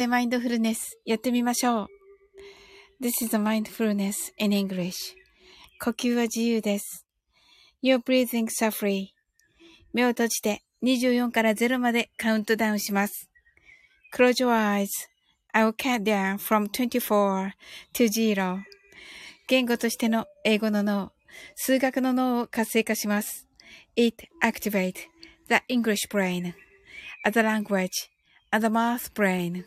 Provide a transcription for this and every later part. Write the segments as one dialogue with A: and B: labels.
A: でマインドフルネスやってみましょう。This is a mindfulness in English. 呼吸は自由です。Your breathing are free. 目を閉じて24から0までカウントダウンします。Close your eyes. I will count down from 24 to 0. 言語としての英語の脳、数学の脳を活性化します。It activate the English brain, as a language, as a math brain.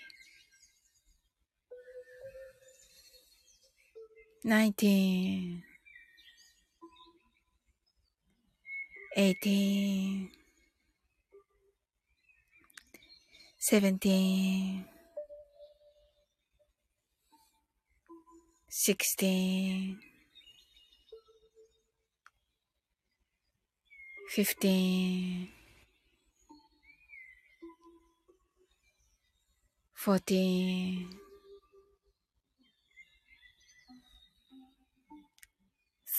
A: 19 18 17 16 15 14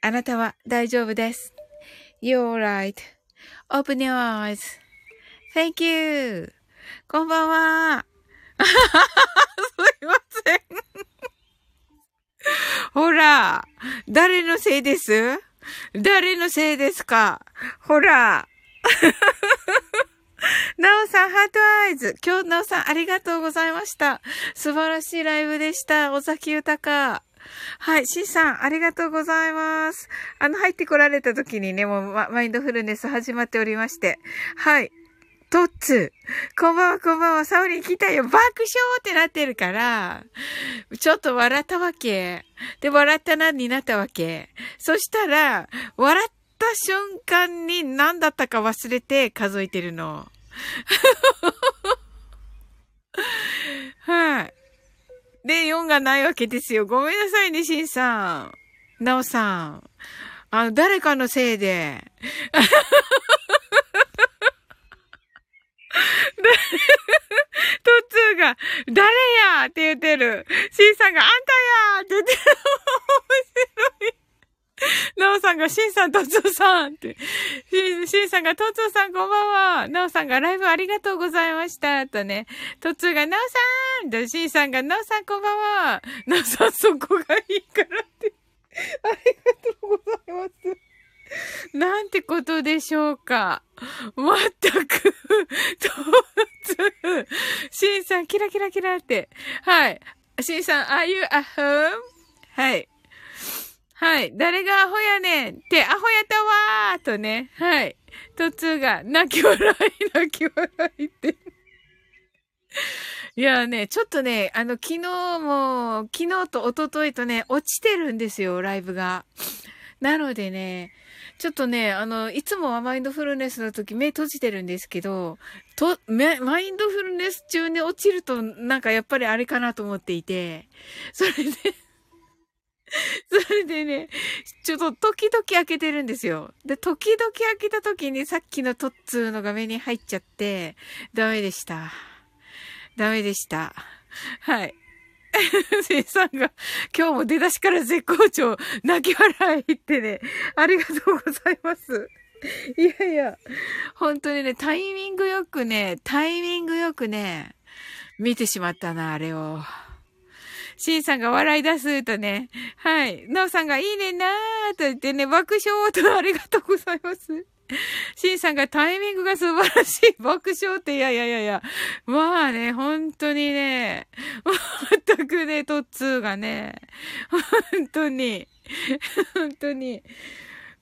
A: あなたは大丈夫です。You're right.Open your eyes. Thank you. こんばんは。すいません。ほら、誰のせいです？誰のせいですか？ほら。なおさん、ハートアイズ。今日、なおさん、ありがとうございました。素晴らしいライブでした。尾崎豊。はい、シンさん、ありがとうございます。あの、入ってこられた時にね、もう、マインドフルネス始まっておりまして。はい。トッツ。こんばんは、こんばんは。サオリン来たよ。爆笑ってなってるから、ちょっと笑ったわけ。で、笑ったなになったわけ。そしたら、笑った瞬間に何だったか忘れて数えてるの。はい。で、4がないわけですよ。ごめんなさいね、しんさん。なおさん。あの、誰かのせいで。トッツーが、誰やって言ってる。シーさんが、あんたやって言ってる。面白い。なおさんが、しんさん、とつーさんって。しん、しんさんが、とつーさんこんばんは。なおさんが、ライブありがとうございました。とね。とつーが、なおさんと、しんさんが、なおさんこんばんは。なおさん、そこがいいからって。ありがとうございます。なんてことでしょうか。まったく、とつ、しんさん、キラキラキラって。はい。しんさん、are you a home? はい。はい。誰がアホやねんって、アホやったわーとね。はい。とつが、泣き笑い、泣き笑いって。いやね、ちょっとね、あの、昨日も、昨日と一昨日とね、落ちてるんですよ、ライブが。なのでね、ちょっとね、あの、いつもはマインドフルネスの時目閉じてるんですけど、と、マインドフルネス中に落ちると、なんかやっぱりあれかなと思っていて、それででね、ちょっと時々開けてるんですよ。で、時々開けた時にさっきのトッツーの画面に入っちゃって、ダメでした。ダメでした。はい。せいさんが、今日も出だしから絶好調、泣き笑いってね、ありがとうございます。いやいや、本当にね、タイミングよくね、タイミングよくね、見てしまったな、あれを。シンさんが笑い出すとね、はい。ナオさんがいいねなーと言ってね、爆笑とありがとうございます。シンさんがタイミングが素晴らしい。爆笑って、いやいやいやいや。まあね、本当にね、全くね、トッツーがね、本当に、本当に、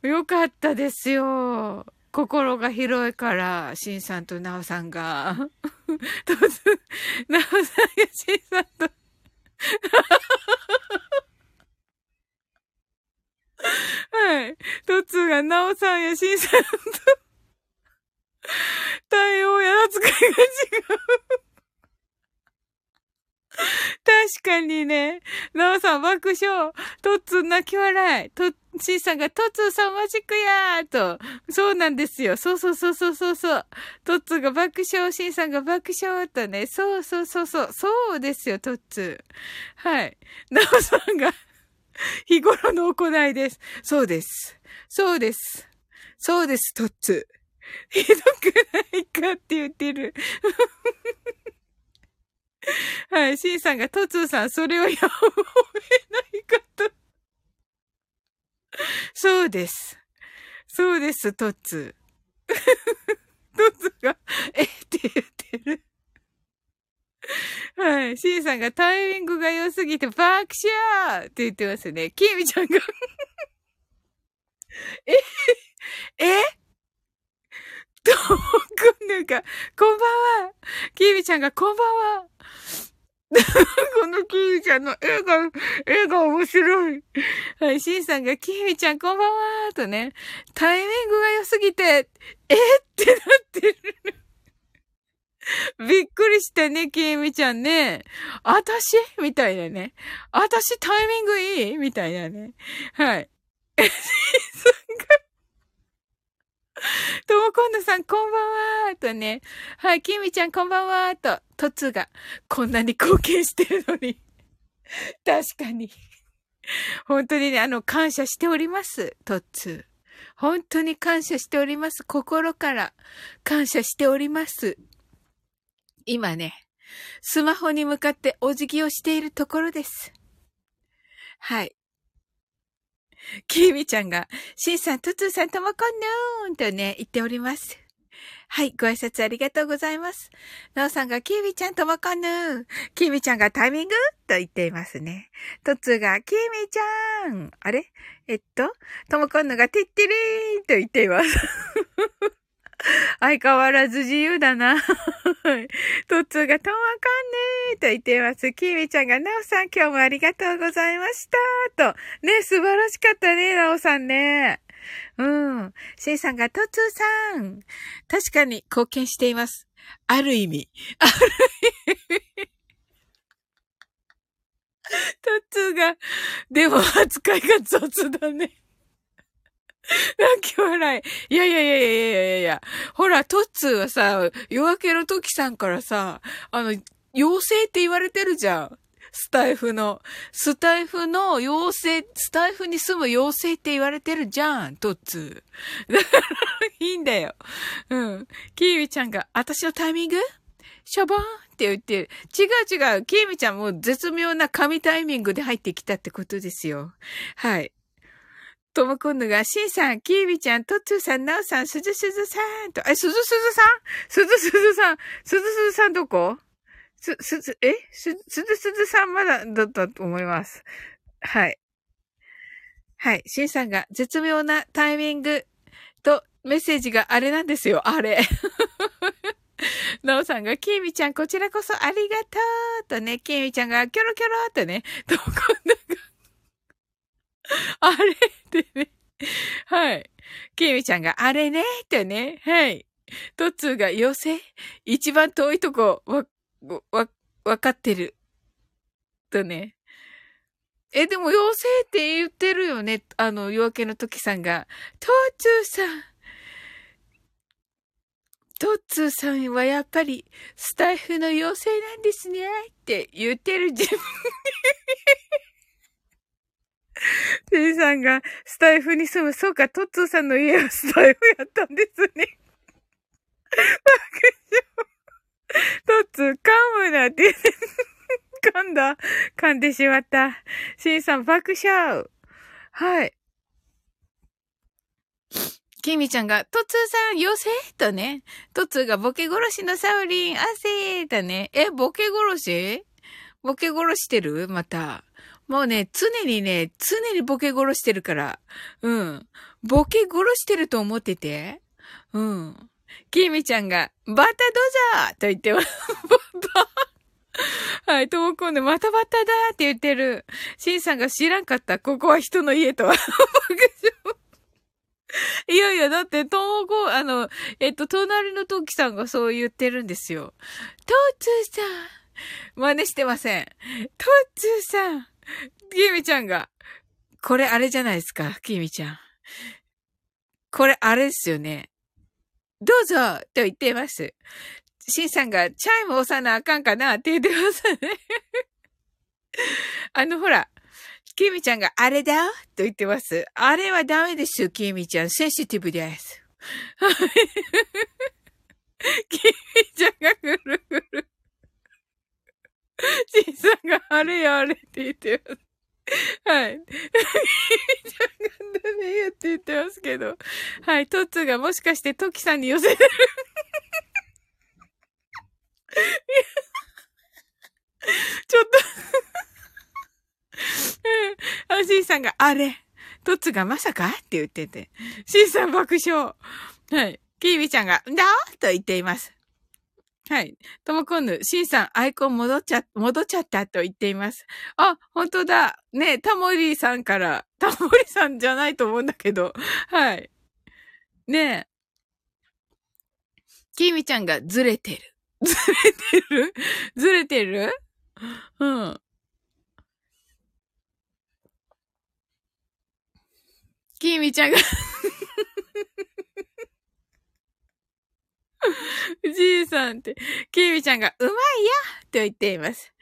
A: よかったですよ。心が広いから、シンさんとナオさんが。トツ、ナオさんやシンさんとはい。トツーがナオさんやシンさんと対応や扱いが違う 確かにね。なおさん爆笑。トッツー泣き笑い。トッ、シーさんがトッツーさんマジックやーと。そうなんですよ。そうそうそうそうそうそう。トッツーが爆笑、シーさんが爆笑とね。そうそうそうそう。そうですよ、トッツー。はい。なおさんが 日頃の行いです。そうです。そうです。そうです、トッツー。ひどくないかって言ってる。はい、シンさんが、トツーさん、それはやめないかと。そうです。そうです、トツー。トツーが、えって言ってる。はい。シンさんがタイミングが良すぎて爆笑って言ってますね。キーミちゃんがえ？え？と、くんぬか、こんばんは。キーミちゃんがこんばんは。このキーミちゃんの映画、映画面白い。はい、シンさんがキーミちゃんこんばんはとね、タイミングが良すぎて、えってなってる。びっくりしてね、キーミちゃんね。あたしみたいなね。あたしタイミングいい？みたいなね。はい。シンさんが ともこんどさん、こんばんはとね。はい、きみちゃん、こんばんはと、とつが、こんなに貢献してるのに。確かに。本当にね、あの、感謝しております、とつ。本当に感謝しております。心から感謝しております。今ね、スマホに向かってお辞儀をしているところです。はい。きみちゃんが、しんさん、とつーさん、ともこんぬーんとね、言っております。はい、ご挨拶ありがとうございます。なおさんが、きみちゃん、ともこんぬーん。きみちゃんがタイミング？と言っていますね。とつーが、きみちゃん。あれ？えっと、ともこんぬが、てってりーんと言っています。相変わらず自由だな。トッツーがともかんねーと言ってます。キーミちゃんが、なおさん今日もありがとうございましたと。ね、素晴らしかったね、なおさんね。うん。シンさんが、トツーさん。確かに貢献しています。ある意味。ある意味。トツーが、でも扱いが雑だね。泣き笑い。いやいやいやいやいやいやいや。ほら、トッツーはさ、夜明けの時さんからさ、あの、妖精って言われてるじゃん。スタイフの。スタイフの妖精、スタイフに住む妖精って言われてるじゃん、トッツー。だから、いいんだよ。うん。キーミちゃんが、私のタイミング？シャバーンって言ってる。違う違う。キーミちゃんも絶妙な神タイミングで入ってきたってことですよ。はい。ともこんぬが、しんさん、きービちゃん、とつーさん、なおさん、すずすずさんと、え、すずすずさん？すずすずさん、すずすずさんどこ？す、すず、え？す、すずすずさんまだだったと思います。はい。はい。しんさんが、絶妙なタイミングとメッセージがあれなんですよ。あれ。なおさんが、きーみちゃん、こちらこそありがとうとね、きーみちゃんが、キョロキョロとね、とこんなが、あれってね。はい。ケイミちゃんがあれね？ってね。はい。トッツーが寄せ一番遠いとこ、わ、わ、わかってる。とね。え、でも妖精って言ってるよね。あの、夜明けの時さんが。トッツーさん。トッツーさんはやっぱりスタイフの妖精なんですね。って言ってる自分。テイさんがスタイフに住む、そうか、トッツーさんの家はスタイフやったんですね。爆笑。トッツー、噛むなって、噛んだ。噛んでしまった。シンさん、爆笑。はい。キミちゃんが、トツーさん、よせ？とね。トツーがボケ殺しのサウリン、汗ーとね。え、ボケ殺し？ボケ殺してる？また。もうね、常にね、常にボケ殺してるから。うん。ボケ殺してると思ってて。うん。キミちゃんが、バタドジャーと言ってます。はい、ともこんで、またバタだって言ってる。シンさんが知らんかった。ここは人の家とは。いやいや、だって、ともこ、あの、えっと、隣のトキさんがそう言ってるんですよ。トッツーさん。真似してません。トッツーさん。きみちゃんが、これあれじゃないですか、きみちゃん。これあれですよね。どうぞと言っています。シンさんが、チャイム押さなあかんかなって言ってますね。あの、ほら、キミちゃんがあれだと言ってます。あれはダメですよ、キミちゃん。センシティブです。キミちゃんがぐるぐる。シンさんがあれやあれって言ってます。はい。ちゃんがダメやって言ってますけど。はい。トッツーがもしかしてトキさんに寄せてる ちょっとあ、シンさんが、あれトッツーがまさかって言ってて。シンさん爆笑。はい。キービちゃんが、んだと言っています。はい。ともこんぬ、しんさん、アイコン戻っちゃ、戻っちゃったと言っています。あ、本当だ。ねタモリさんから、タモリさんじゃないと思うんだけど。はい。ねえ。きみちゃんがずれてる。ずれてる？ずれてる？うん。きみちゃんが じいさんって、きーみちゃんが、うまいやと言っています。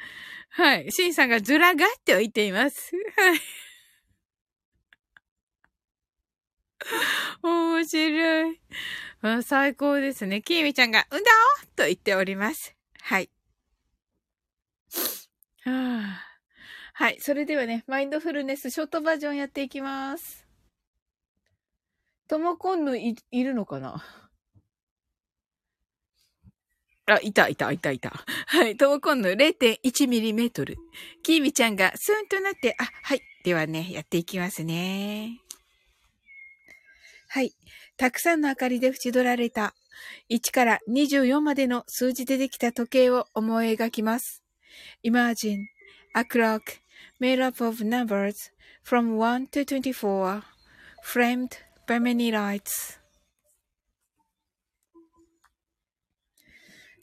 A: はい。しんさんがずらがって言っています。はい。面白い。最高ですね。きーみちゃんが、うんだおと言っております。はい。はあ、はい。それではね、マインドフルネスショートバージョンやっていきます。ともこんぬい、いるのかな？あ、いた、いた、いた、いた。はい。トモコンの0.1ミリメートル。キーミちゃんがスーンとなって、あ、はい。ではね、やっていきますね。はい。たくさんの明かりで縁取られた1から24までの数字でできた時計を思い描きます。Imagine a clock made up of numbers from 1 to 24 framed by many lights.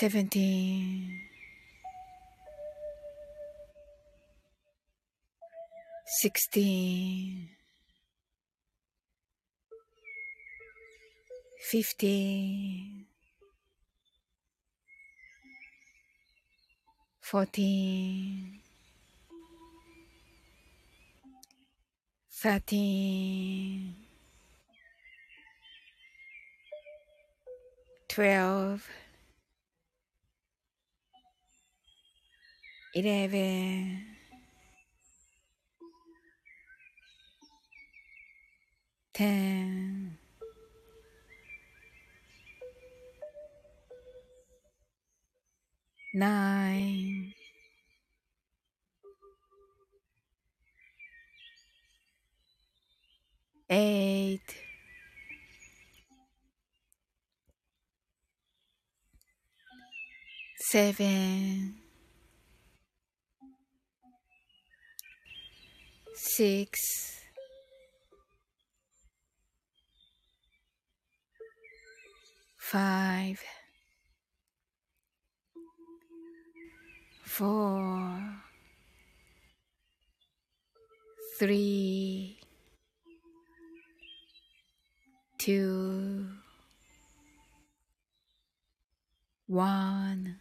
A: seventeen, sixteen, fifteen, fourteen, thirteen, twelve. 11 10 9 8 7 6 5 4 3 2 1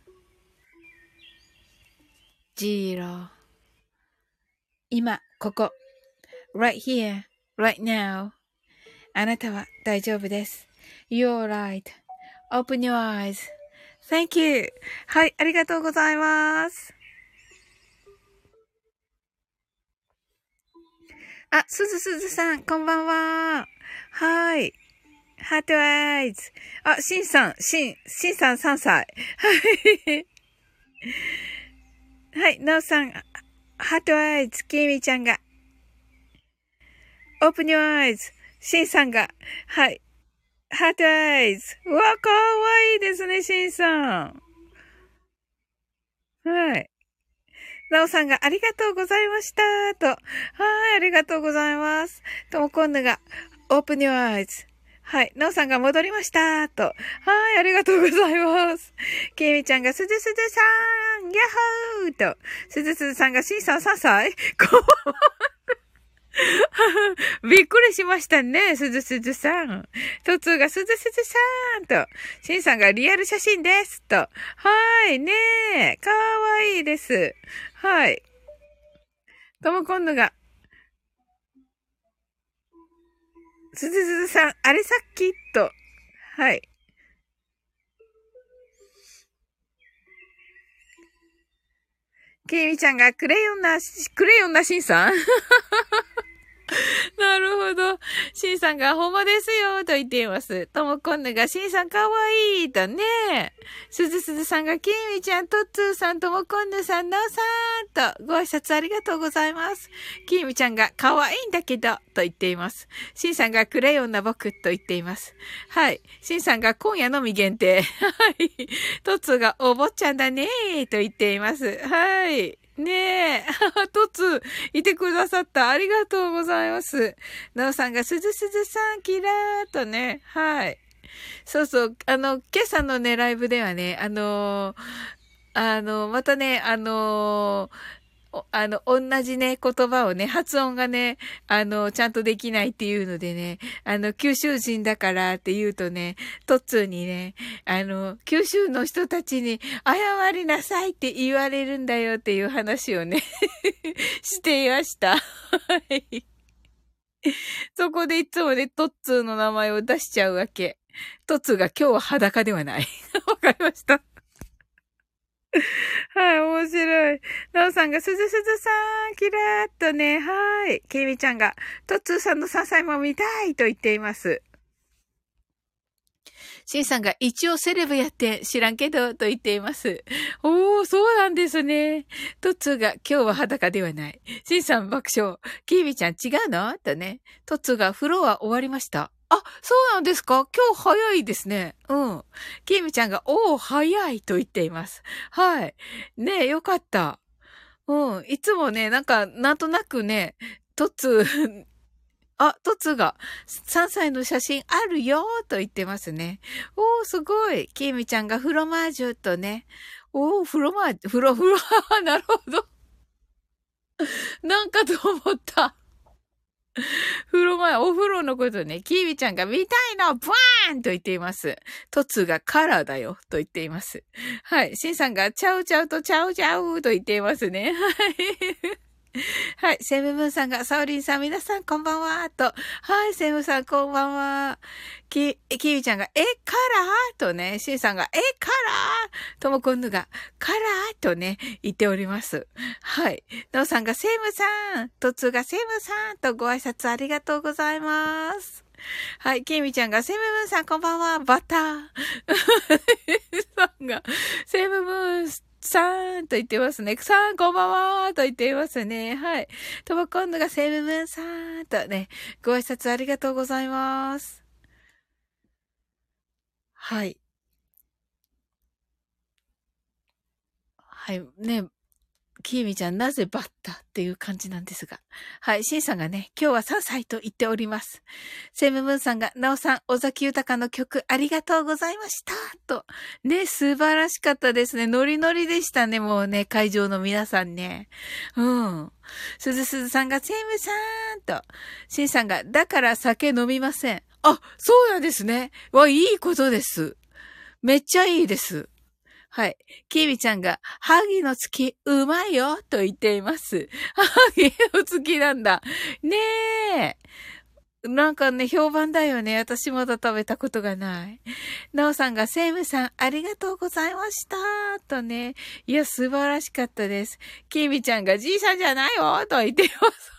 A: 0今、ここ。right here, right now. あなたは大丈夫です。You're right.Open your eyes.Thank you. はい、ありがとうございます。あ、すずすずさん、こんばんは。はい。 heart eyes。あ、シンさん、シン、シンさん3歳。はい。はい、ナオさん、 heart eyes、キミちゃんが。 open your eyes、シンさんが。はい。 heart eyes。うわ、かわいいですね、シンさん。はい。なおさんがありがとうございました。と。はい、ありがとうございます。ともこんぬが、オープニュアイズ。はい。なおさんが戻りました。と。はい。ありがとうございます。きみちゃんがすずすずさーん。ヤッホーと。すずすずさんがしんさん3歳こびっくりしましたね、すずすずさん。とつがすずすずさんと。しんさんがリアル写真です。と。はい、ねえ。かわいいです。はい。とも今度が、すずすずさん、あれさっきと。はい。ケイミちゃんがクレヨンな、クレヨンなしんさん。なるほど。シンさんがほんまですよ、と言っています。ともこんぬがシンさんかわいい、とね。すずすずさんがきみちゃん、とっつーさん、ともこんぬさん、なおさん、とご挨拶ありがとうございます。きみちゃんがかわいいんだけど、と言っています。シンさんがクレヨンな僕、と言っています。はい。シンさんが今夜のみ限定。はい。とっつーがお坊ちゃんだねと言っています。はい。ねえ、とつ、いてくださった。ありがとうございます。なおさんが、すずすずさん、キラーとね、はい。そうそう、あの、今朝のね、ライブではね、あのあの、またね、あのあの、同じね、言葉をね、発音がね、あの、ちゃんとできないっていうのでね、あの、九州人だからって言うとね、トッツーにね、あの、九州の人たちに謝りなさいって言われるんだよっていう話をね していました。はい。そこでいつもね、トッツーの名前を出しちゃうわけ。トッツーが今日は裸ではない。わかりました。はい、面白い。なおさんが、すずすずさん、キラーっとね、はい。きみちゃんが、トッツーさんの山菜も見たいと言っています。シンさんが一応セレブやって知らんけどと言っています。おー、そうなんですね。トッツーが今日は裸ではない。シンさん爆笑。キービちゃん違うの？とね。トッツーが風呂は終わりました。あ、そうなんですか？今日早いですね。うん。キミちゃんが、おー、早いと言っています。はい。ねえ、よかった。うん。いつもね、なんか、なんとなくね、トツあ、トツが3歳の写真あるよと言ってますね。おー、すごい。キミちゃんがフロマージュとね。おー、フロマージュ、フロ、フロ、なるほど。なんかと思った。風呂前、お風呂のことね、キービちゃんが見たいのブワーンと言っています。トツがカラーだよと言っています。はい。シンさんがちゃうちゃうとちゃうちゃうと言っていますね。はい。はい。セムムーンさんが、サオリンさん、皆さんこんばんは、と。はい、セムさんこんばんは。き、キーちゃんが、え、カラー？とね、シンさんが、え、カラー？ともこんぬが、カラー？とね、言っております。はい。ノーさんが、セムさん、トツがセムさんとご挨拶ありがとうございます。はい、ケイミちゃんが、セムムーンさんこんばんは、バター。さんが、セムムーンさんと言ってますね。さんこんばんはと言っていますね。はい。とば今度がセムムーンさんとね、ご挨拶ありがとうございます。はい。はい。ね、きみちゃん、なぜバッタっていう感じなんですが。はい、シンさんがね、今日は3歳と言っております。セムムーンさんが、なおさん、尾崎豊の曲ありがとうございましたと。ね、素晴らしかったですね。ノリノリでしたね、もうね、会場の皆さんね。うん。すずすずさんが、セムさんと。シンさんが、だから酒飲みません。あ、そうなんですね。わ、いいことです。めっちゃいいです。はい。キビちゃんが、ハギの月、うまいよと言っています。ハギの月なんだ。ねえ。なんかね、評判だよね。私まだ食べたことがない。なおさんが、セイムさん、ありがとうございました。とね。いや、素晴らしかったです。キビちゃんが、じいさんじゃないよと言っています。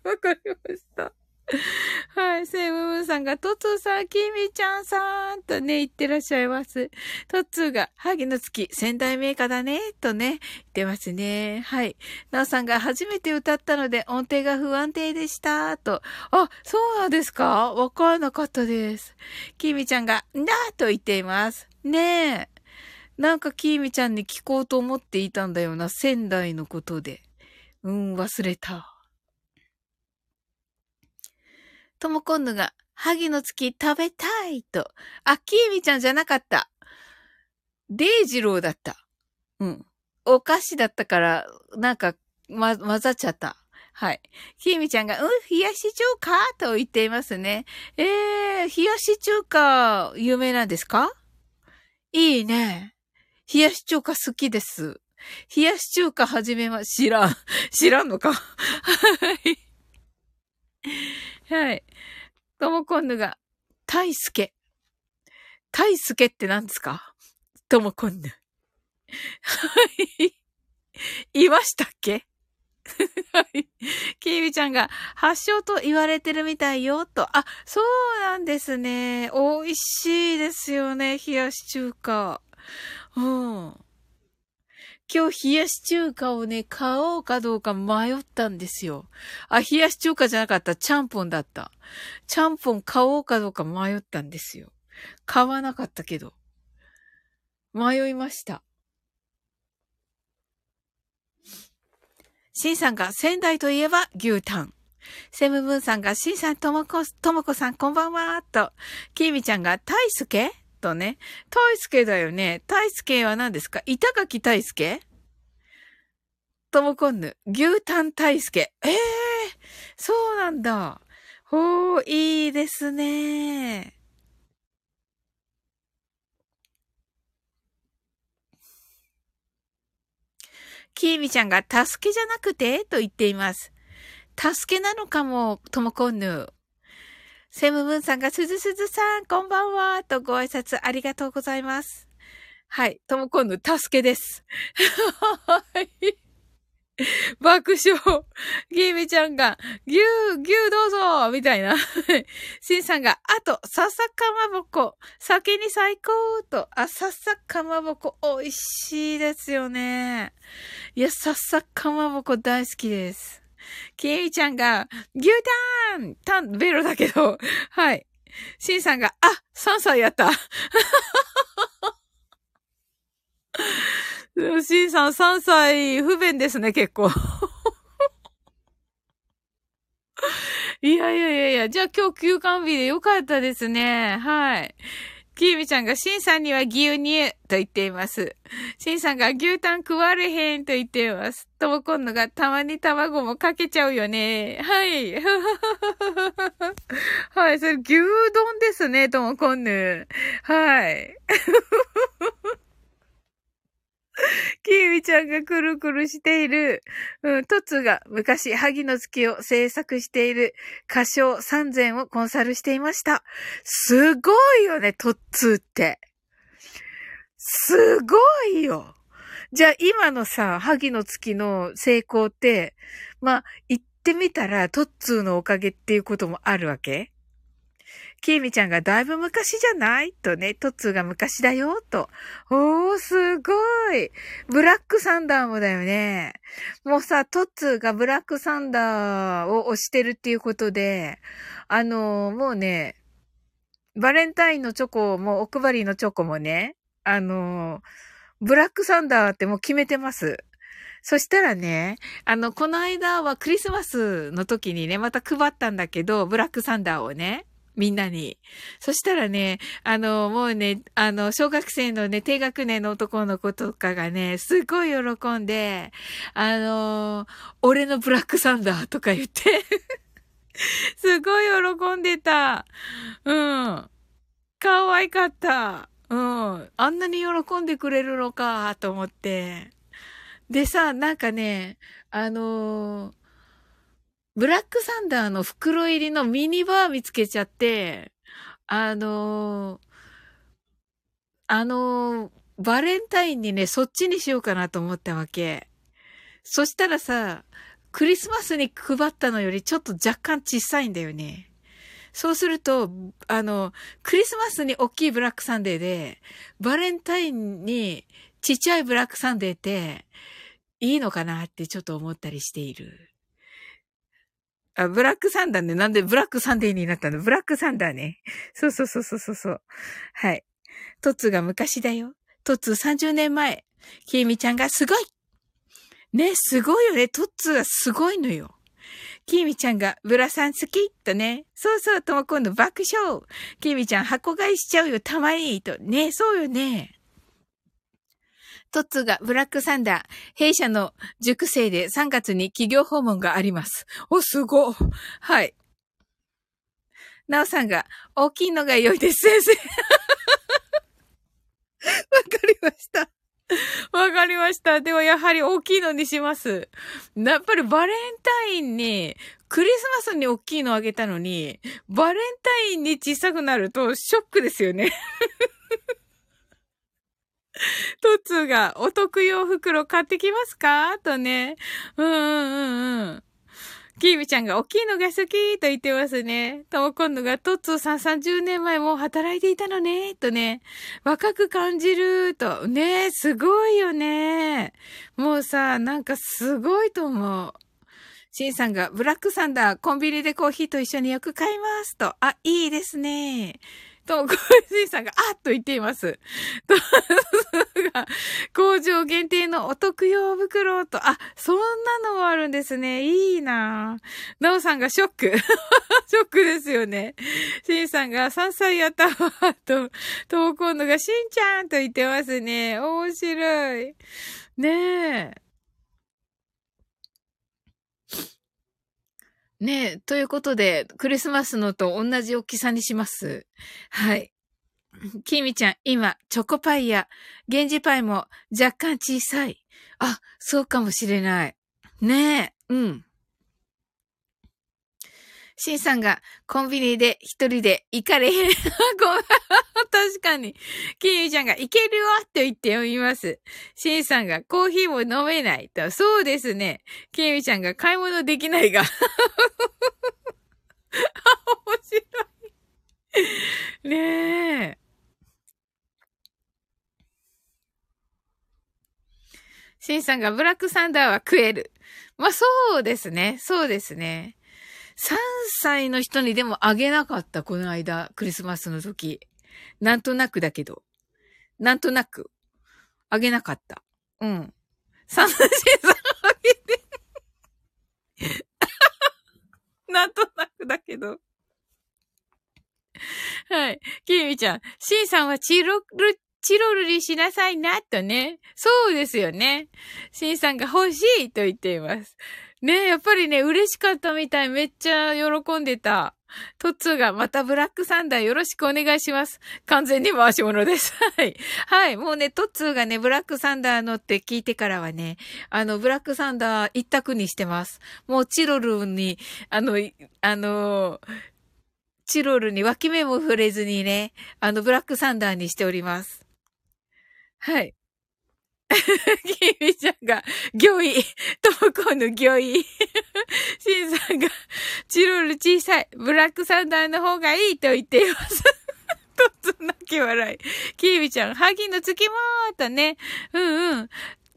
A: わかりました。はい。セイムムーンさんが、トツーさん、キミちゃんさんとね、言ってらっしゃいます。トツーが、ハギの月、仙台メーカーだね、とね、言ってますね。はい。ナオさんが初めて歌ったので音程が不安定でした、と。あ、そうなんですか？わからなかったです。キミちゃんが、んだと言っています。ねえ。なんかキーミちゃんに聞こうと思っていたんだよな、仙台のことで。うん、忘れた。ともこんぬが、萩の月食べたいと。あ、きえみちゃんじゃなかった。デイジローだった。うん。お菓子だったから、なんか、ま、混ざっちゃった。はい。きえみちゃんが、うん、冷やし中華？と言っていますね。えー、冷やし中華、有名なんですか？いいね。冷やし中華好きです。冷やし中華始めま、知らん。知らんのか はい。はい。ともこんぬが、大輔。大輔って何ですか？ともこんぬ。はい。いましたっけ？はい。キービちゃんが、発祥と言われてるみたいよ、と。あ、そうなんですね。美味しいですよね、冷やし中華。うん。今日冷やし中華をね、買おうかどうか迷ったんですよ。あ、冷やし中華じゃなかった。ちゃんぽんだった。ちゃんぽん買おうかどうか迷ったんですよ。買わなかったけど。迷いました。シンさんが仙台といえば牛タン。セムブンさんがシンさんともこ、ともこさんこんばんは、と。キーミちゃんが大輔とね。大輔だよね。大輔は何ですか？板垣大輔？ともこんぬ。牛タン大輔。ええー、そうなんだ。ほー、いいですね。きーみちゃんが助けじゃなくて？と言っています。助けなのかも、ともこんぬ。セムムーンさんが、すずすずさん、こんばんは、とご挨拶ありがとうございます。はい。ともこんぬ、助けです。はい。爆笑。ゲーミちゃんが、牛、牛どうぞみたいな。シンさんが、あと、ささかまぼこ。酒に最高と。あ、ささかまぼこ、美味しいですよね。いや、ささかまぼこ大好きです。ケイちゃんが、牛タンタン、ベロだけど、はい。シンさんが、あ、3歳やった。シンさん3歳不便ですね、結構。いやいやいやいや、じゃあ今日休館日でよかったですね。はい。キーみちゃんが、しんさんには牛乳と言っています。しんさんが牛タン食われへんと言っています。ともこんのがたまに卵もかけちゃうよね。はい。はい、それ牛丼ですね、ともこんぬ。はい。キーミちゃんがくるくるしている、うん、トツが昔、萩の月を制作している歌唱3000をコンサルしていました。すごいよね、トッツーって。すごいよ。じゃあ今のさ、萩の月の成功って、まあ、言ってみたら、トッツーのおかげっていうこともあるわけ？キーミちゃんがだいぶ昔じゃない？とね、トッツーが昔だよ、と。おー、すごい。ブラックサンダーもだよね。もうさ、トッツーがブラックサンダーを推してるっていうことで、あのー、もうね、バレンタインのチョコも、お配りのチョコもね、あのー、ブラックサンダーってもう決めてます。そしたらね、あの、この間はクリスマスの時にね、また配ったんだけど、ブラックサンダーをね。みんなに。そしたらね、あの、もうね、あの、小学生のね、低学年の男の子とかがね、すごい喜んで、あの、俺のブラックサンダーとか言って すごい喜んでた。うん。可愛かった。うん。あんなに喜んでくれるのか、と思って。でさ、なんかね、あのーブラックサンダーの袋入りのミニバー見つけちゃって、あのー、あのー、バレンタインにね、そっちにしようかなと思ったわけ。そしたらさ、クリスマスに配ったのよりちょっと若干小さいんだよね。そうすると、あの、クリスマスに大きいブラックサンデーで、バレンタインにちっちゃいブラックサンデーって、いいのかなってちょっと思ったりしている。あ、ブラックサンダーね。なんでブラックサンデーになったの？ブラックサンダーね。そうそうそうそうそう。はい。トツが昔だよ。トツ30年前。キーミちゃんがすごいね、すごいよね。トッツはすごいのよ。キーミちゃんが、ブラさん好きとね。そうそう、とも今度爆笑。キーミちゃん箱買いしちゃうよ、たまに。と。ね、そうよね。トッツがブラックサンダー、弊社の塾生で3月に企業訪問があります。お、すご。はい。なおさんが、大きいのが良いです、先生。わかりました。わかりました。では、やはり大きいのにします。やっぱりバレンタインに、クリスマスに大きいのあげたのに、バレンタインに小さくなるとショックですよね。トッツーが、お得用袋買ってきますか？とね。うんうんうんうん。キーミちゃんが大きいのが好きと言ってますね。とも今度がトッツーさん30年前も働いていたのね。とね。若く感じる。と。ねすごいよね。もうさ、なんかすごいと思う。シンさんがブラックサンダーコンビニでコーヒーと一緒によく買いますと。あ、いいですね。と、小泉さんが、あっと言っています。と、工場限定のお得用袋と、あ、そんなのもあるんですね。いいなぁなおさんがショック。ショックですよね。しんさんが3歳やったわ、と、と、今度がしんちゃんと言ってますね。面白い。ねえ。ねえ、ということで、クリスマスのと同じ大きさにします。はい。キミちゃん、今、チョコパイや、ゲンジパイも若干小さい。あ、そうかもしれない。ねえ、うん。シンさんがコンビニで一人で行かれへん。確かに。キミちゃんが行けるわって言って読みます。シンさんがコーヒーも飲めないと。そうですね。キミちゃんが買い物できないが。面白い。ねえ。シンさんがブラックサンダーは食える。まあそうですね。そうですね。3歳の人にでもあげなかった、この間、クリスマスの時。なんとなくだけど。なんとなく。あげなかった。うん。三歳さんあげて。なんとなくだけど。はい。きみちゃん、シンさんはチロル、チロルリしなさいな、とね。そうですよね。シンさんが欲しいと言っています。ねえやっぱりね、嬉しかったみたい。めっちゃ喜んでた。トッツーがまたブラックサンダーよろしくお願いします。完全に回し物です。はい。はい。もうね、トッツーがね、ブラックサンダーのって聞いてからはね、あの、ブラックサンダー一択にしてます。もうチロルに、あの、あの、チロルに脇目も触れずにね、あの、ブラックサンダーにしております。はい。キミちゃんが、魚意。トモコの魚意。シンさんが、チロル小さい。ブラックサンダーの方がいいと言っています。とつ泣き笑い。キミちゃん、ハギの月もーとね。うんうん。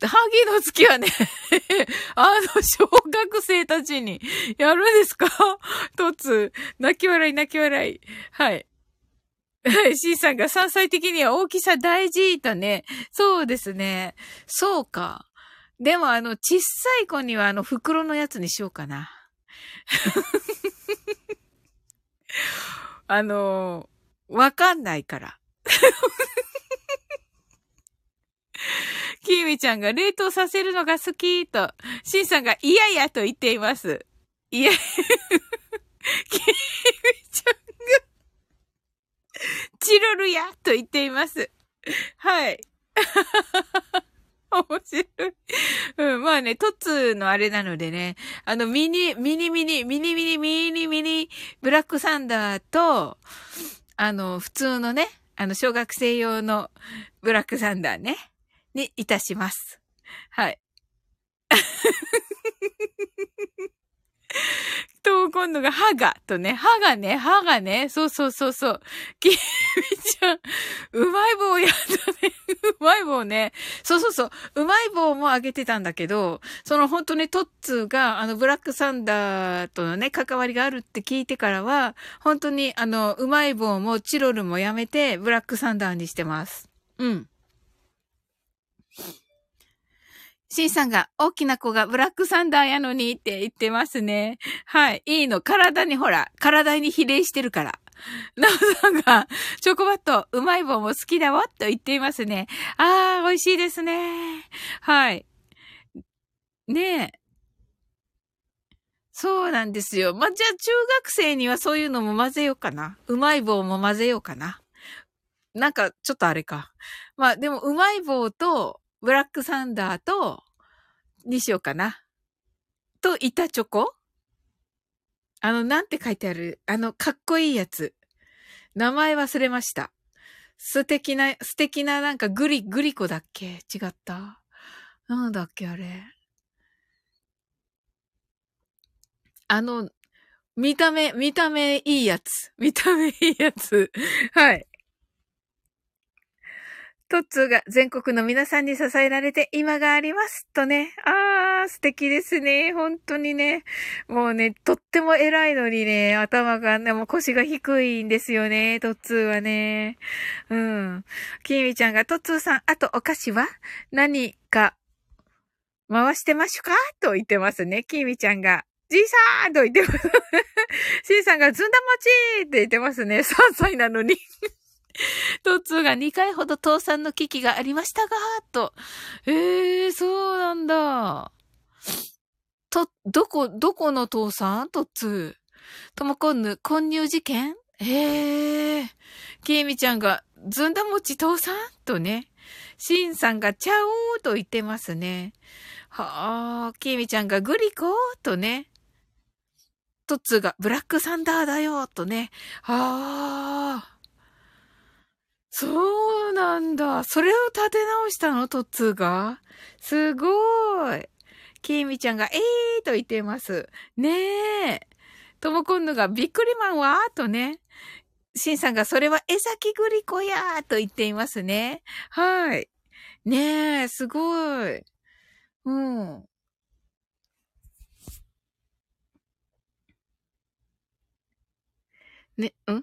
A: ハギの月はね あの、小学生たちにやるんですか？とつ、泣き笑い泣き笑い。はい。はい、C さんが3歳的には大きさ大事とね。そうですね。そうか。でもあの、小さい子にはあの、袋のやつにしようかな。あの、わかんないから。きみちゃんが冷凍させるのが好きと、しんさんが嫌やと言っています。いや、きみちゃんチロルやと言っています。はい。面白い。うん、まあね、トッツのあれなのでね、あの、ミニ、ミニミニ、ミニミニ、ミニミニ、ブラックサンダーと、あの、普通のね、あの、小学生用のブラックサンダーね、にいたします。はい。と、今度が歯が、とね、歯がね、歯がね、そうそうそうそう。きみちゃん、うまい棒やったね。うまい棒ね。そうそうそう。うまい棒もあげてたんだけど、その本当にトッツーが、あの、ブラックサンダーとのね、関わりがあるって聞いてからは、本当に、あの、うまい棒もチロルもやめて、ブラックサンダーにしてます。うん。シンさんが大きな子がブラックサンダーやのにって言ってますね。はい。いいの。体にほら、体に比例してるから。ナオさんが、チョコバット、うまい棒も好きだわ、と言っていますね。あー、美味しいですね。はい。ねえ。そうなんですよ。ま、じゃあ中学生にはそういうのも混ぜようかな。うまい棒も混ぜようかな。なんか、ちょっとあれか。まあ、でも、うまい棒と、ブラックサンダーと、にしようかな。と、板チョコあの、なんて書いてある？あの、かっこいいやつ。名前忘れました。素敵な、素敵ななんかグリ、グリコだっけ？違った。なんだっけあれ。あの、見た目、見た目いいやつ。見た目いいやつ。はい。トッツーが全国の皆さんに支えられて今があります。とね。あー、素敵ですね。本当にね。もうね、とっても偉いのにね、頭がね、もう腰が低いんですよね。トッツーはね。うん。キミちゃんが、トッツーさん、あとお菓子は？何か回してましゅか？と言ってますね。キミちゃんが。じいさんと言ってます。シンさんがずんだ餅って言ってますね。3歳なのにトッツーが2回ほど倒産の危機がありましたが、と。ええー、そうなんだ。と、どこ、どこの倒産？トッツー。ともこんぬ、混入事件？ええー。きえみちゃんが、ずんだ餅倒産？とね。しんさんがちゃおーと言ってますね。はあ、きえみちゃんがグリコ？ーとね。トッツーがブラックサンダーだよ、とね。ああ。そうなんだ。それを立て直したの？トッツーが？すごい。きーみちゃんが、えーと言っています。ねえ。ともこんぬが、びっくりマンは？とね。しんさんが、それは江崎グリコやーと言っていますね。はい。ねえ、すごい。うん。ね、ん？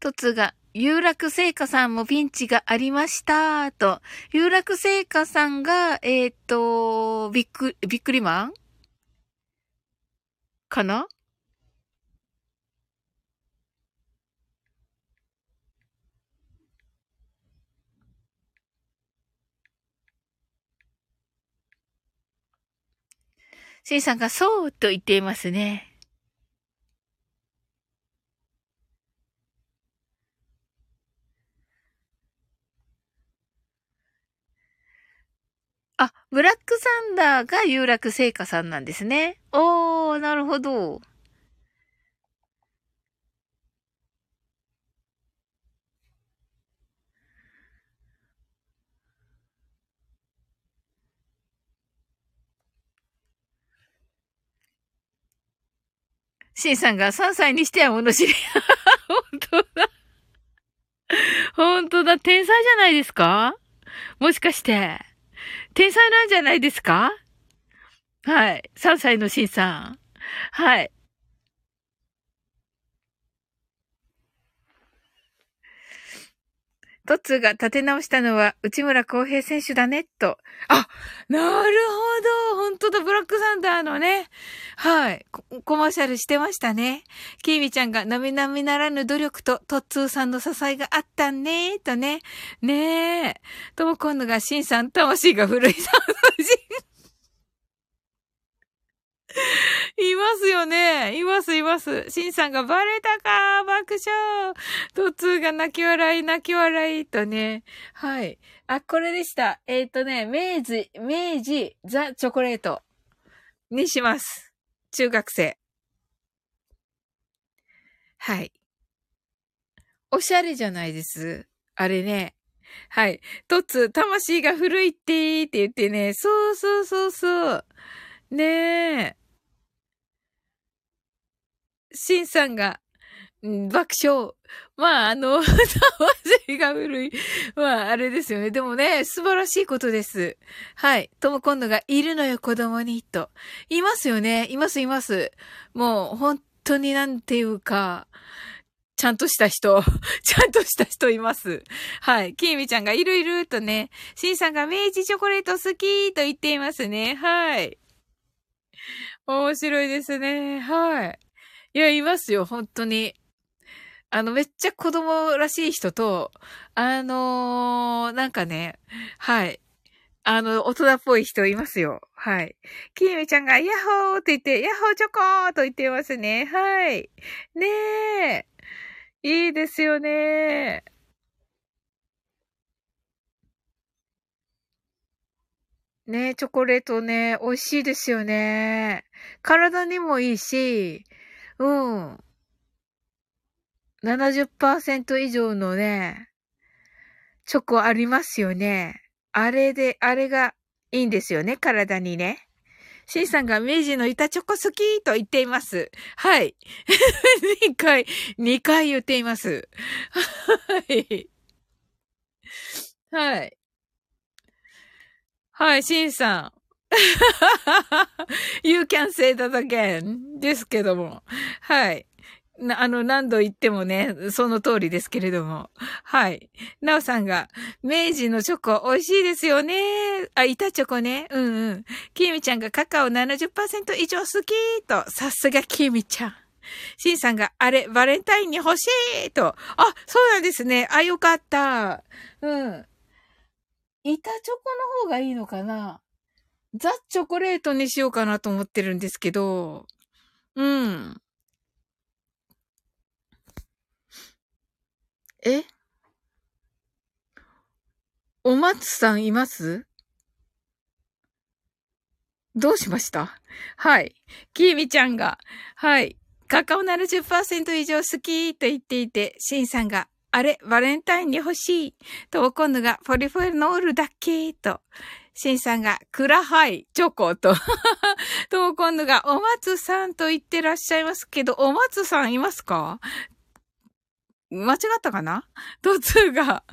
A: トツが、有楽製菓さんもピンチがありました、と。有楽製菓さんが、えっ、と、びっく、びっくりマン？かな？シンさんがそうと言っていますね。あ、ブラックサンダーが有楽製菓さんなんですね。おー、なるほど。シンさんが3歳にしては物知り。本当だ。本当だ。天才じゃないですか？もしかして。天才なんじゃないですか？はい。3歳のシンさん。はい。トッツーが立て直したのは内村航平選手だね、と。あ、なるほど。本当だ、ブラックサンダーのね。はい。コマーシャルしてましたね。キーミちゃんが並々なみならぬ努力とトッツーさんの支えがあったねー、とね。ねえ。とも今度がシンさん、魂が古いさん。いますよね。います、います。シンさんがバレたか爆笑トツーが泣き笑い、泣き笑いとね。はい。あ、これでした。えっ、ー、とね、明治、明治ザ・チョコレートにします。中学生。はい。おしゃれじゃないです。あれね。はい。とつ、魂が古いってって言ってね。そうそうそうそう。ねえ。しんさんが、爆笑。まあ、あの、魂が古い。まあ、あれですよね。でもね、素晴らしいことです。はい。とも今度がいるのよ、子供に、と。いますよね。います、います。もう、本当になんていうか、ちゃんとした人、ちゃんとした人います。はい。きみちゃんがいるいるとね、しんさんが明治チョコレート好きと言っていますね。はい。面白いですね。はい。いや、いますよ、本当に。あの、めっちゃ子供らしい人と、あのー、なんかね、はい。あの、大人っぽい人いますよ。はい。きみちゃんが、ヤッホーって言って、ヤッホーチョコーと言ってますね。はい。ねえ。いいですよね。ねチョコレートね、美味しいですよね。体にもいいし、うん。70%以上のね、チョコありますよね。あれで、あれがいいんですよね、体にね。シンさんが明治の板チョコ好きと言っています。はい。2回、2回言っています。はい。はい。はい、シンさん。you can say that again ですけども。はい。あの、何度言ってもね、その通りですけれども。はい。なおさんが、明治のチョコ美味しいですよね。あ、板チョコね。うんうん。きみちゃんがカカオ70%以上好きと、さすがきみちゃん。しんさんが、あれ、バレンタインに欲しいと。あ、そうなんですね。あ、よかった。うん。板チョコの方がいいのかなザ・チョコレートにしようかなと思ってるんですけど、うん。え？お松さんいます？どうしました？はい。きーみちゃんが、はい。カカオ70%以上好きと言っていて、シンさんが、あれ、バレンタインに欲しい？と、今度が、ポリフェノールだっけ？と。シンさんが、クラハイ、チョコと。と、今度が、お松さんと言ってらっしゃいますけど、お松さんいますか？間違ったかな？トツが、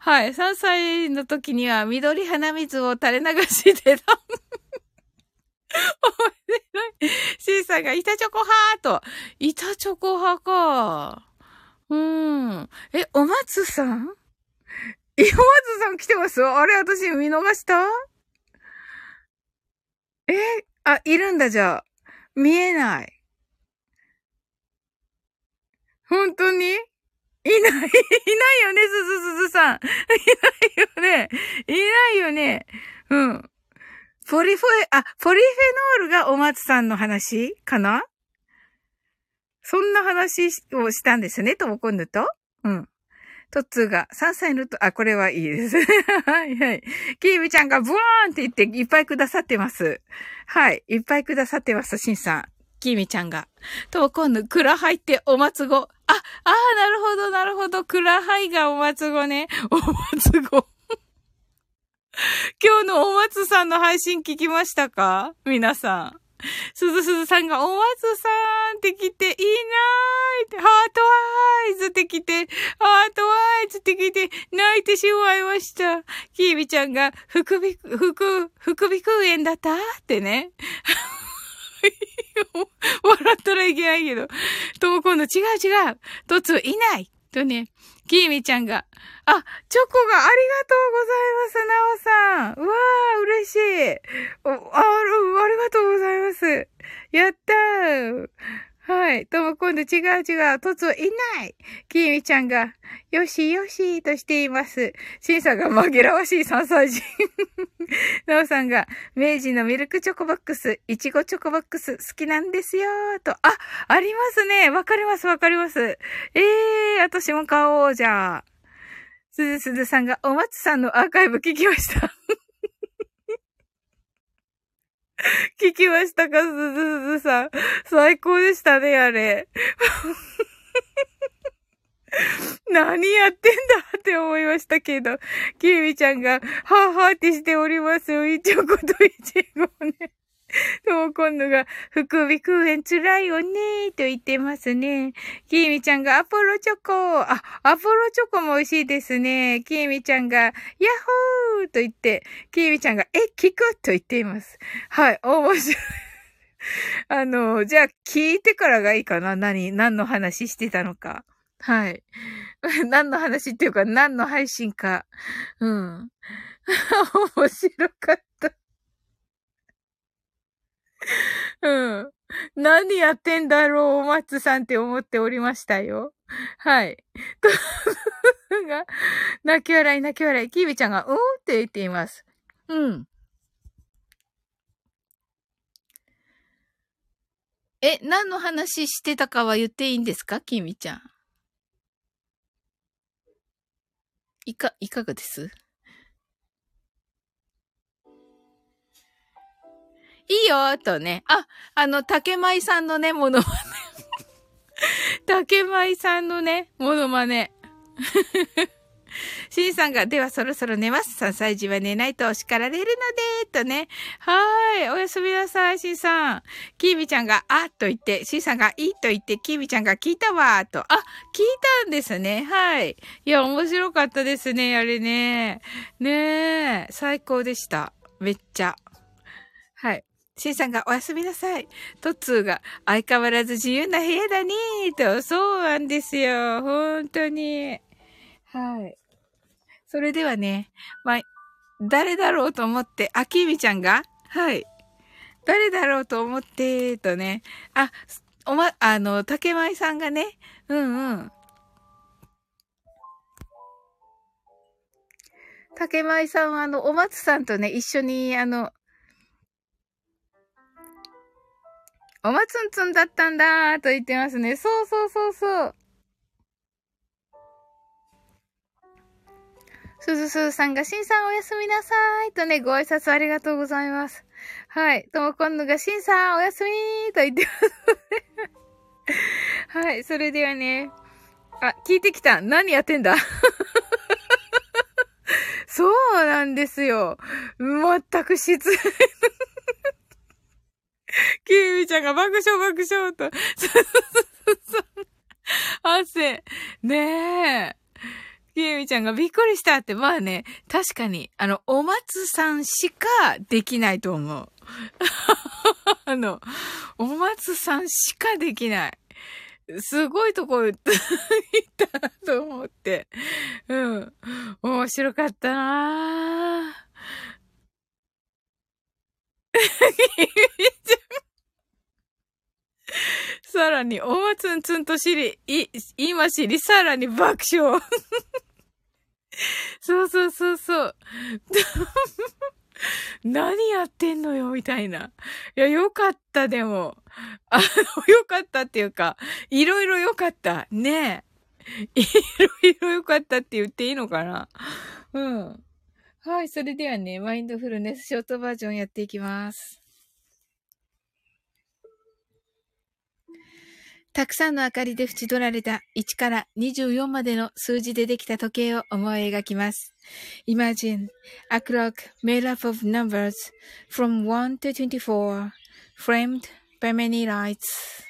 A: はい、3歳の時には緑鼻水を垂れ流してた。面白い。シーさんが板チョコ派と、板チョコ派か。うん。え、お松さん？お松さん来てます？あれ、私見逃した？えあ、いるんだ、じゃあ。見えない。本当に？いない、いないよね、すずすずさん。いないよね。いないよね。うん。ポリフェ、あ、ポリフェノールがお松さんの話かな？そんな話をしたんですね、ともこんぬと。うん。トッツーが3歳のと、あ、これはいいです。はいはい。キービちゃんがブワーンって言っていっぱいくださってます。はい。いっぱいくださってます、シンさん。キーミちゃんが。と、今度、クラハイってお松語。あ、ああ、なるほど、なるほど。クラハイがお松語ね。お松語。今日のお松さんの配信聞きましたか？皆さん。すずすずさんが、お松さんって来て、いなーって、ハートワイズって来て、ハートワイズって来て、泣いてしまいました。キービちゃんが、福び、福、福び空園だった？ってね。笑ったらいけないけど。とも今度違う違う。とついないとね、きーみちゃんが、あ、チョコがありがとうございます、なおさん。うわー、嬉しい。あ、ありがとうございます。やったー。はい。とも今度違う違う。とついない。きみちゃんが、よしよしとしています。しんさんが紛らわしい3歳児。なおさんが、明治のミルクチョコボックス、いちごチョコボックス好きなんですよと。あ、ありますね。わかりますわかります。ええー、私も買おう、じゃあ。すずすずさんが、お松さんのアーカイブ聞きました。聞きましたか、すずすずさん。最高でしたね、あれ。何やってんだって思いましたけど、キーミちゃんが、はぁはぁってしておりますよ。いちょこといちごね。とも今度が、福美空園辛いよねと言ってますね。キーミちゃんが、アポロチョコあ、アポロチョコも美味しいですね。キーミちゃんが、ヤッホーと言って、キーミちゃんが、え、聞くと言っています。はい、面白い。あの、じゃあ聞いてからがいいかな何、何の話してたのか。はい。何の話っていうか、何の配信か。うん。面白かった。うん。何やってんだろう、お松さんって思っておりましたよ。はい。と、が、泣き笑い泣き笑い、キービちゃんが、うんって言っています。うん。え、何の話してたかは言っていいんですか？キミちゃん。いか、いかがです？いいよとね。あ、あの、竹舞さんのね、モノマネ。竹舞さんのね、モノマネ。シンさんが、ではそろそろ寝ます。3歳児は寝ないと叱られるので、とね。はーい。おやすみなさい、シンさん。キーミちゃんが、あと言って、シンさんが、いいと言って、キーミちゃんが聞いたわ、と。あ、聞いたんですね。はい。いや、面白かったですね、あれね。ねえ、最高でした。めっちゃ。はい。シンさんがおやすみなさい。トッツーが相変わらず自由な部屋だねと、そうなんですよ。本当に。はい。それではね、まあ、誰だろうと思って、あきみちゃんが？はい。誰だろうと思って、とね。あ、おま、あの、竹舞さんがね、うんうん。竹舞さんは、あの、お松さんとね、一緒に、あの、おまつんつんだったんだーと言ってますね。そうそうそうそう。すずすずさんが、しんさんおやすみなさい。とね、ご挨拶ありがとうございます。はい。ともこんぬが、しんさんおやすみーと言ってますね。はい、それではね。あ、聞いてきた。何やってんだ？そうなんですよ。全く失礼。キーミちゃんが爆笑爆笑と。汗。ねえ。キーミちゃんがびっくりしたって、まあね、確かに、あの、お松さんしかできないと思う。あの、お松さんしかできない。すごいとこ行ったなと思って。うん。面白かったなぁ さらに、おまつんつんと知り、い、今知り、さらに爆笑。そうそうそうそう。何やってんのよ、みたいな。いや、よかった、でも。あの、よかったっていうか、いろいろよかった。ねえ。いろいろよかったって言っていいのかなうん。はい、それではね、マインドフルネスショートバージョンやっていきます。たくさんの明かりで縁取られた1から24までの数字でできた時計を思い描きます。Imagine a clock made up of numbers from 1 to 24, framed by many lights.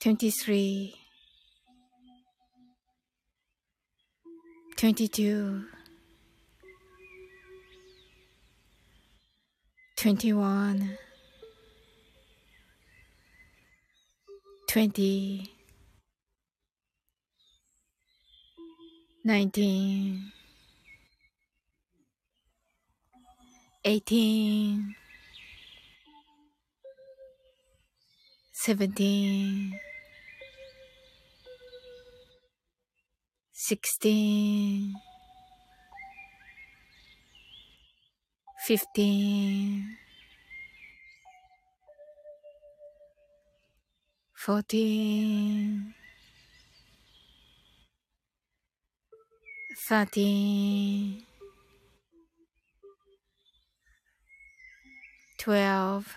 A: 23 22 21 20 19 18 17 16 fifteen, fourteen, thirteen, twelve,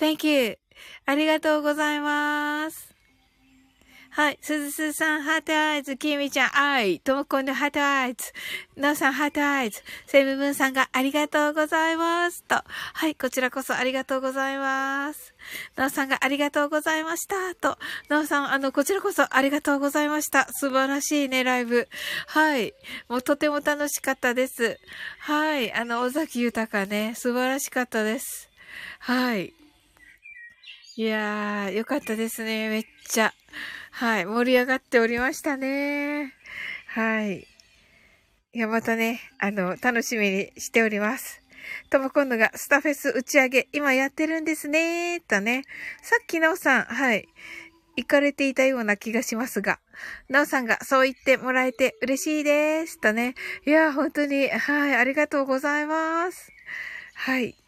A: Thank you. ありがとうございます。はい。すずすさん、 heart eyes。きみちゃん、アイ。ともこんの heart eyes。なおさん、 heart eyes。セブブンさんがありがとうございます。と。はい。こちらこそありがとうございます。なおさんがありがとうございました。と。なおさん、あの、こちらこそありがとうございました。素晴らしいね、ライブ。はい。もうとても楽しかったです。はい。あの、尾崎豊ね、素晴らしかったです。はい。いやー、よかったですね、めっちゃ。はい、盛り上がっておりましたね。はい。いや、またね、あの、楽しみにしております。とも今度がスタフェス打ち上げ、今やってるんですねとね。さっきなおさん、はい。行かれていたような気がしますが、なおさんがそう言ってもらえて嬉しいです。とね。いや、本当に、はい、ありがとうございます。はい。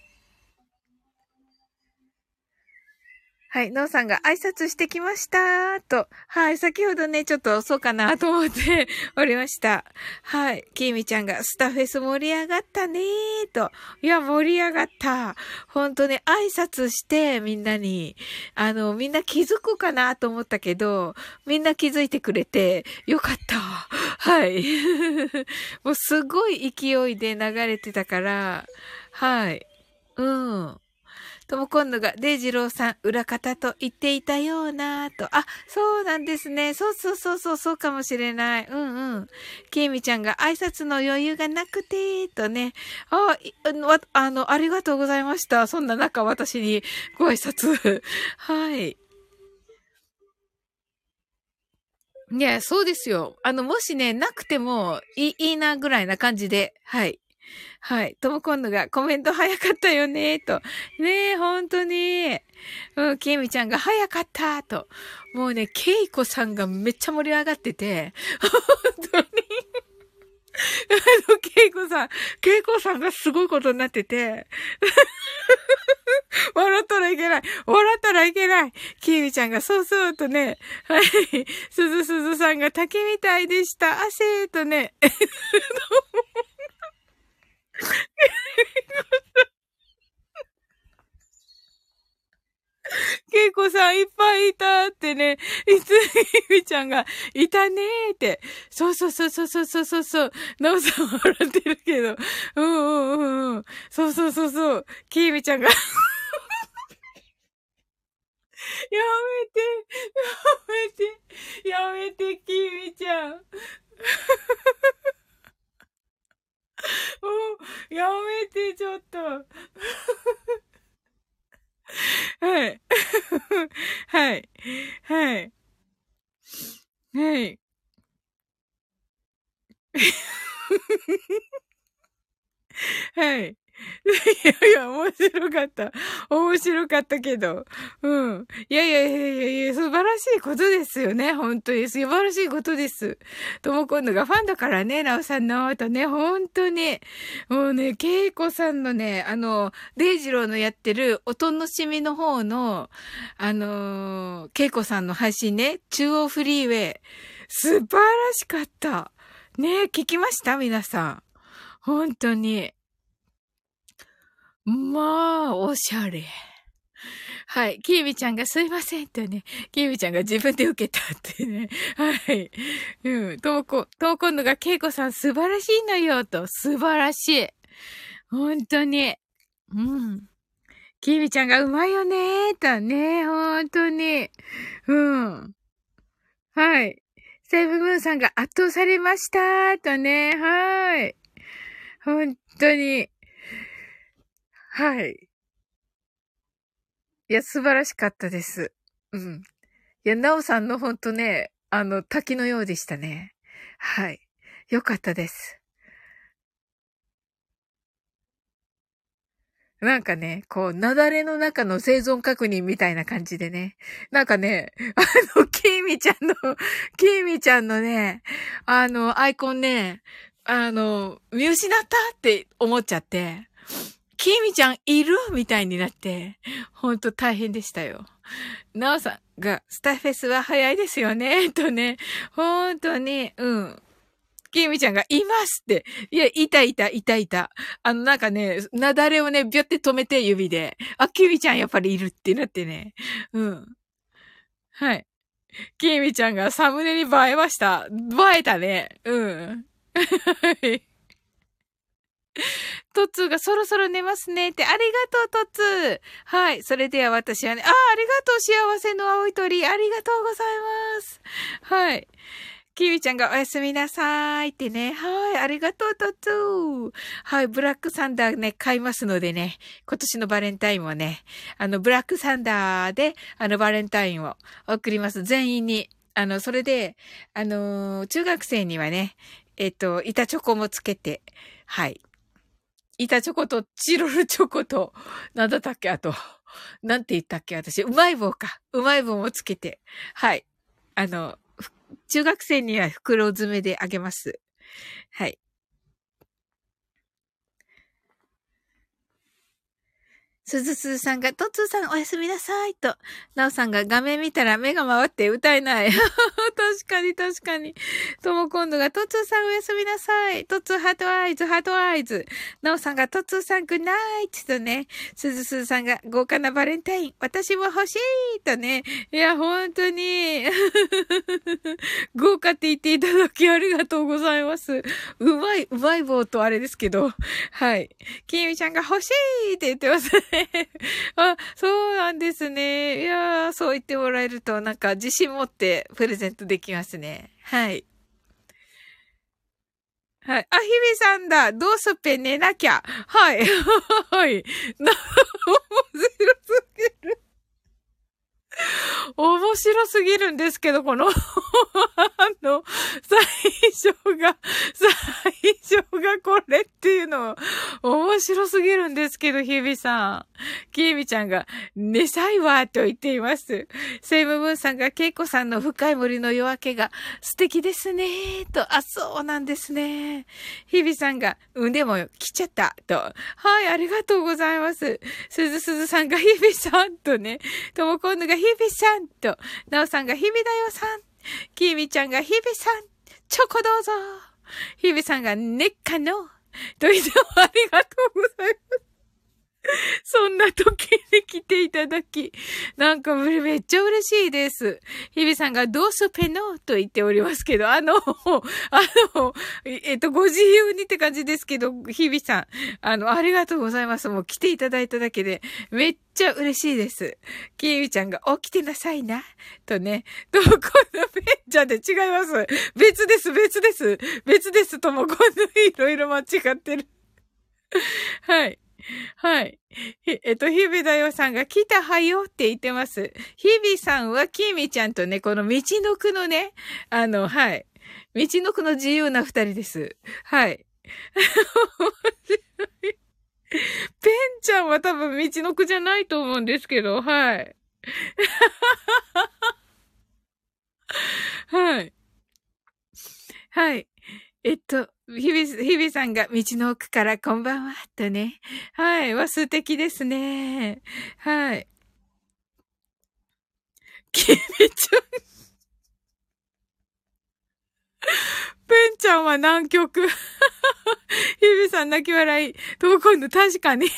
A: はい、ノーさんが挨拶してきましたと。はい、先ほどね、ちょっとそうかなと思って おりました。はい、キーミちゃんがスタフェス盛り上がったねーと。いや、盛り上がった。ほんとね、挨拶してみんなに、あの、みんな気づくかなと思ったけど、みんな気づいてくれてよかった。はい。もうすごい勢いで流れてたから、はい。うん。とも今度が、デイジローさん、裏方と言っていたようなと。あ、そうなんですね。そうそうそうそう、そうかもしれない。うんうん。ケイミちゃんが挨拶の余裕がなくて、とね。あ、あの、ありがとうございました。そんな中、私にご挨拶。はい。いや、そうですよ。あの、もしね、なくてもいい、いいなぐらいな感じで、はい。はい。とも今度がコメント早かったよね、と。ねえ、本当に。うん、ケイミちゃんが早かった、と。もうね、ケイコさんがめっちゃ盛り上がってて、本当に。あの、ケイコさん、ケイコさんがすごいことになってて、笑ったらいけない。笑ったらいけない。キーミちゃんがそうそうとね、はい。すずすずさんが滝みたいでした。汗とね。ケイコさんいっぱいいたってね、いつみみちゃんがいたねーって。そうそうそうそうそうそうそう。なおさん笑ってるけど。うんうんうんうん。そうそうそうそう。キーミちゃんが やめて、やめて、やめて、キーミちゃん。もう、やめて、ちょっと。はい。はい。はい。はい。はい。いやいや、面白かった。面白かったけど。うん。いやいやいやいやいや、素晴らしいことですよね。本当に。素晴らしいことです。とも今度がファンだからね、なおさんのとね、本当に。もうね、けいこさんのね、あの、デイジローのやってるお楽しみの方の、あのけいこさんの配信ね、中央フリーウェイ。素晴らしかった。ね聞きました？皆さん。本当に。まあ、おしゃれ。はい。キービちゃんがすいませんとね、キービちゃんが自分で受けたってね。はい。うん。ともこ、ともこんのがケイコさん素晴らしいのよと。素晴らしい。本当に。うん。キービちゃんがうまいよねとね。本当に。うん。はい。セブムーンさんが圧倒されましたとね。はい。本当に。はい。いや、素晴らしかったです。うん。いや、なおさんのほんとね、あの、滝のようでしたね。はい。よかったです。なんかね、こう、雪崩の中の生存確認みたいな感じでね。なんかね、あの、キーミちゃんの、キーミちゃんのね、あの、アイコンね、あの、見失ったって思っちゃって。きみちゃんいる？みたいになって、ほんと大変でしたよ。なおさんが、スタフェスは早いですよね、とね、ほんとに、うん。きみちゃんがいますって。いや、いたいた、いたいた。あの、なんかね、なだれをね、ビョって止めて指で。あ、きみちゃんやっぱりいるってなってね。うん。はい。きみちゃんがサムネに映えました。映えたね。うん。はい。トッツーがそろそろ寝ますねって、ありがとう、トッツー。はい。それでは私はね、あ、あありがとう、幸せの青い鳥。ありがとうございます。はい。キミちゃんがおやすみなさいってね。はい。ありがとう、トッツー。はい。ブラックサンダーね、買いますのでね。今年のバレンタインはね、あの、ブラックサンダーで、あの、バレンタインを送ります。全員に。あの、それで、あの中学生にはね、えっと、板チョコもつけて、はい。板チョコとチロルチョコと、なんだったっけ？あと。なんて言ったっけ？私、うまい棒か。うまい棒もつけて。はい。あの、中学生には袋詰めであげます。はい。すずすずさんが、とつーさんおやすみなさいと、なおさんが画面見たら目が回って歌えない。確かに確かに。とも今度が、とつーさんおやすみなさい。とつー heart eyes、heart eyes。なおさんが、とつーさん good night とね、すずすずさんが、豪華なバレンタイン、私も欲しいとね。いや、本当に。豪華って言っていただきありがとうございます。うまい、うまい棒とあれですけど。はい。きみちゃんが欲しいって言ってますね。あ、そうなんですね。いやー、そう言ってもらえると、なんか自信持ってプレゼントできますね。はい。はい。あ、ひびさんだ。どうすっぺ寝なきゃ。はい。はい。な、面白すぎる。面白すぎるんですけど、この あの、最初が、最初がこれっていうの、面白すぎるんですけど、日々さん。きえみちゃんが、寝さいわ、と言っています。セイムブンさんが、ケイコさんの深い森の夜明けが素敵ですね、と、あ、そうなんですね。日々さんが、うんでも来ちゃった、と。はい、ありがとうございます。すずすずさんが、日々さん、とね、ともこんぬが、ビさん、と、なおさんが、ひびだよさん、きみちゃんが、ひびさん、チョコどうぞ。ひびさんが、ねっかの、といつもありがとうございます。そんな時に来ていただき、なんかめっちゃ嬉しいです。日比さんがどうすペノと言っておりますけど、あの、あの、えっと、ご自由にって感じですけど、日比さん、あの、ありがとうございます。もう来ていただいただけで、めっちゃ嬉しいです。キーウちゃんが起きてなさいな。とね。どこのペンちゃんで違います。別です、別です。別です。ともこんいろいろ間違ってる。はい。はい。えっと、日々だよさんが来たはよって言ってます。日々さんはきみちゃんとね、この道のくのね、あの、はい。道のくの自由な二人です。はい。ペンちゃんは多分道のくじゃないと思うんですけど、はい。はい。はい。えっと、日々、日々さんが道の奥からこんばんは、とね。はい。は素敵ですね。はい。きみちゃん。ペンちゃんは南極。日々さん泣き笑い。と今度確かに。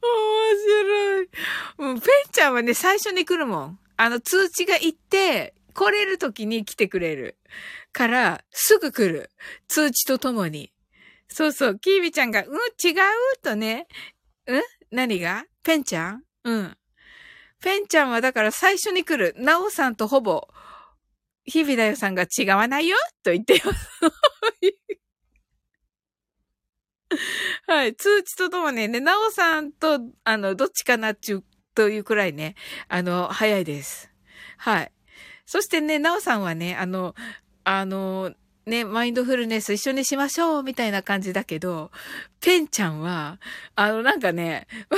A: 面白い。もうペンちゃんはね、最初に来るもん。あの、通知が行って、来れる時に来てくれる。から、すぐ来る。通知とともに。そうそう、キービちゃんが、うん、違う？とね。うん？何が？ペンちゃん？うん。ペンちゃんはだから最初に来る。ナオさんとほぼ、日々だよさんが違わないよ？と言ってます。はい。通知とともにね、ナオさんと、あの、どっちかなっちゅう、というくらいね、あの、早いです。はい。そしてね、なおさんはね、あの、あの、ね、マインドフルネス一緒にしましょうみたいな感じだけど、ペンちゃんは、あの、なんかね、ふ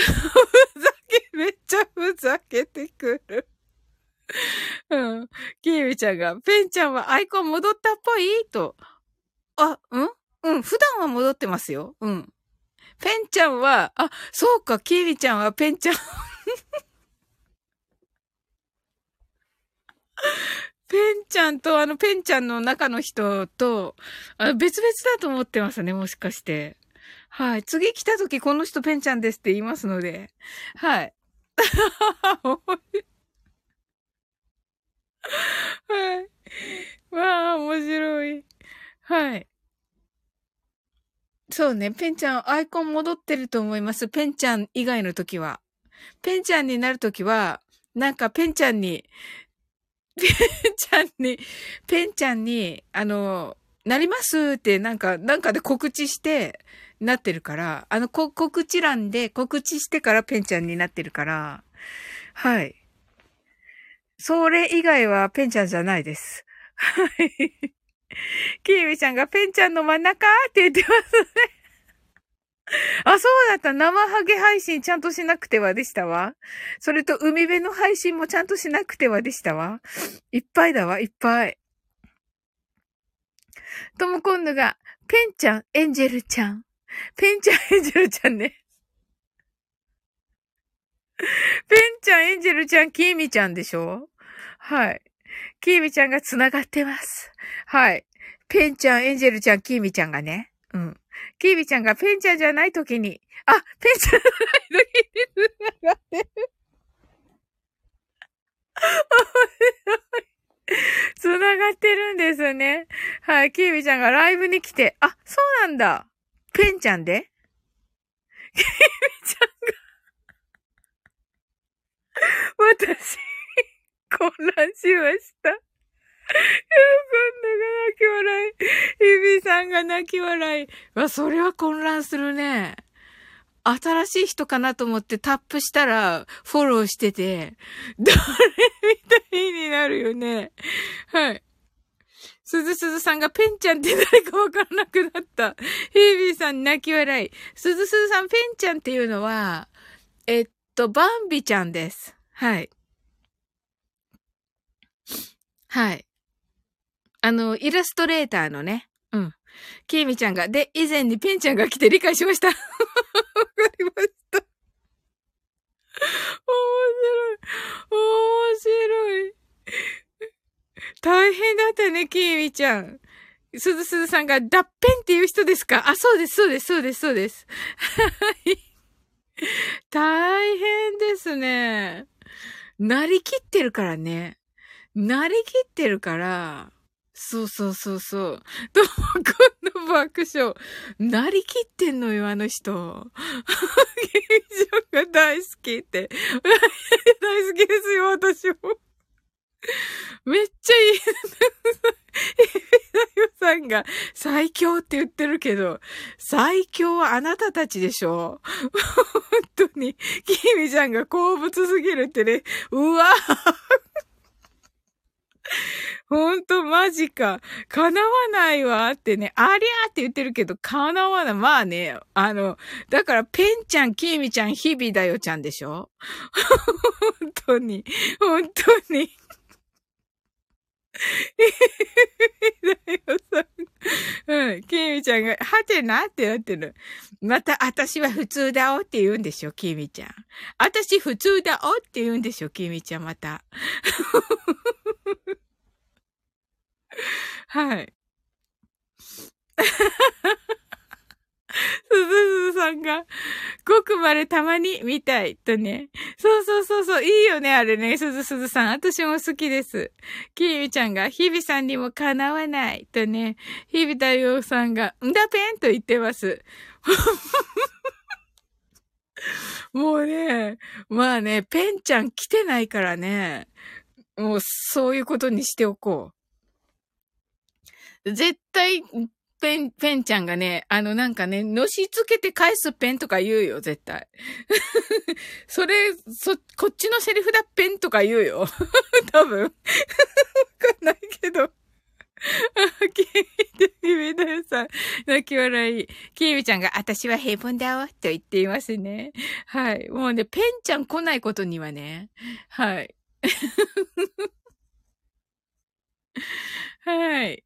A: ざけ、めっちゃふざけてくる。うん。キーミちゃんが、ペンちゃんはアイコン戻ったっぽい？と。あ、うん？うん、普段は戻ってますよ。うん。ペンちゃんは、あ、そうか、キーミちゃんはペンちゃん ペンちゃんと、あの、ペンちゃんの中の人と、あ別々だと思ってますね、もしかして。はい。次来た時、この人ペンちゃんですって言いますので。はい。はい。わあ、面白い。はい。そうね、ペンちゃん、アイコン戻ってると思います。ペンちゃん以外の時は。ペンちゃんになるときは、なんかペンちゃんに、ペンちゃんに、ペンちゃんに、あの、なりますってなんか、なんかで告知して、なってるから、あの、こ、告知欄で告知してからペンちゃんになってるから、はい。それ以外はペンちゃんじゃないです。はい。キーミちゃんがペンちゃんの真ん中？って言ってますね。あ、そうだった。生ハゲ配信ちゃんとしなくてはでしたわ。それと海辺の配信もちゃんとしなくてはでしたわ。いっぱいだわ、いっぱい。とも今度が、ペンちゃん、エンジェルちゃん。ペンちゃん、エンジェルちゃんね。ペンちゃん、エンジェルちゃん、キーミちゃんでしょ？はい。キーミちゃんが繋がってます。はい。ペンちゃん、エンジェルちゃん、キーミちゃんがね。うん。キービちゃんがペンちゃんじゃない時に、あ、ペンちゃんじゃない時に繋がってる。繋がってるんですね。はい、キービちゃんがライブに来て、あ、そうなんだ。ペンちゃんで？キービちゃんが私、混乱しました。喜んが泣き笑い。日比さんが泣き笑い。わ、それは混乱するね。新しい人かなと思ってタップしたらフォローしてて、誰みたいになるよね。はい。すずすずさんがペンちゃんって誰かわからなくなった。ヒービーさん泣き笑い。すずすずさんペンちゃんっていうのは、えっと、バンビちゃんです。はい。はい。あの、イラストレーターのね、うん。キーミちゃんが、で、以前にペンちゃんが来て理解しました。わかりました。面白い。面白い。大変だったね、キーミちゃん。すずすずさんが、脱ペンっていう人ですか？あ、そうです、そうです、そうです、そうです。はい。大変ですね。なりきってるからね。なりきってるから、そうそうそうそう。ともくんの爆笑。なりきってんのよ、あの人。劇場が大好きって。大好きですよ、私も。めっちゃいい。ひびだよさんが最強って言ってるけど、最強はあなたたちでしょ本当に、きみちゃんが好物すぎるってね、うわぁほんと、マジか。叶わないわってね、ありゃーって言ってるけど、叶わない。まあね、あの、だから、ペンちゃん、キーミちゃん、日々だよちゃんでしょ？本当に、本当に。だよさん。うん。キーミちゃんが、はてなってなってる。また、私は普通だおって言うんでしょ、キーミちゃん。私普通だおって言うんでしょ、キーミちゃんまた。はい。すずすずさんが、ごくまでたまに見たいとね。そうそうそうそう、いいよね、あれね、すずすずさん。私も好きです。きーみちゃんが、ひびさんにもかなわないとね。ひびたようさんが、んだぺんと言ってます。もうね、まあね、ペンちゃん来てないからね。もうそういうことにしておこう。絶対、ペン、ペンちゃんがね、あのなんかね、のしつけて返すペンとか言うよ、絶対。それ、そ、こっちのセリフだペンとか言うよ。多分。わかんないけど。あ、キーミて、キミだよさん。泣き笑い。キーミちゃんが、私は平凡だわ、と言っていますね。はい。もうね、ペンちゃん来ないことにはね。はい。はい。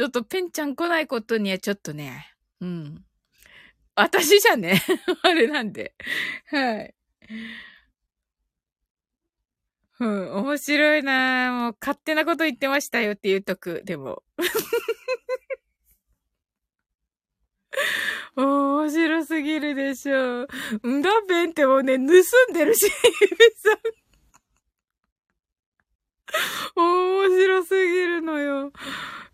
A: ちょっとペンちゃん来ないことにはちょっとね、うん。私じゃね、あれなんで。はい。うん、面白いなもう勝手なこと言ってましたよって言うとく、でも。面白すぎるでしょう。んだペンってもうね、盗んでるし、さん。面白すぎるのよ。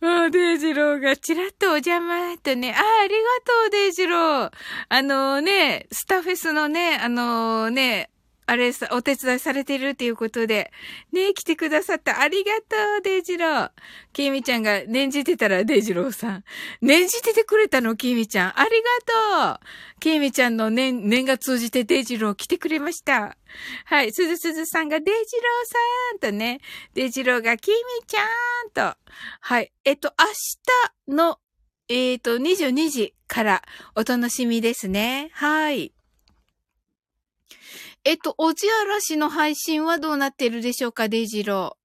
A: あ、デイジローがちらっとお邪魔とね。あ、ありがとう、デイジロー。あのね、スタフェスのね、あのね、あれさ、お手伝いされてるっていうことで、ね、来てくださったありがとう、デイジロー。キミちゃんが念じてたら、デイジローさん。念じててくれたの、キミちゃん。ありがとう。キミちゃんの念、念が通じてデイジロー来てくれました。はい、すずすずさんがデイジローさんとね、デイジローがキミちゃんと。はい、えっと、明日のえっ、ー、と、22時からお楽しみですね。はい。えっと、おじあらしの配信はどうなってるでしょうか、デイジロ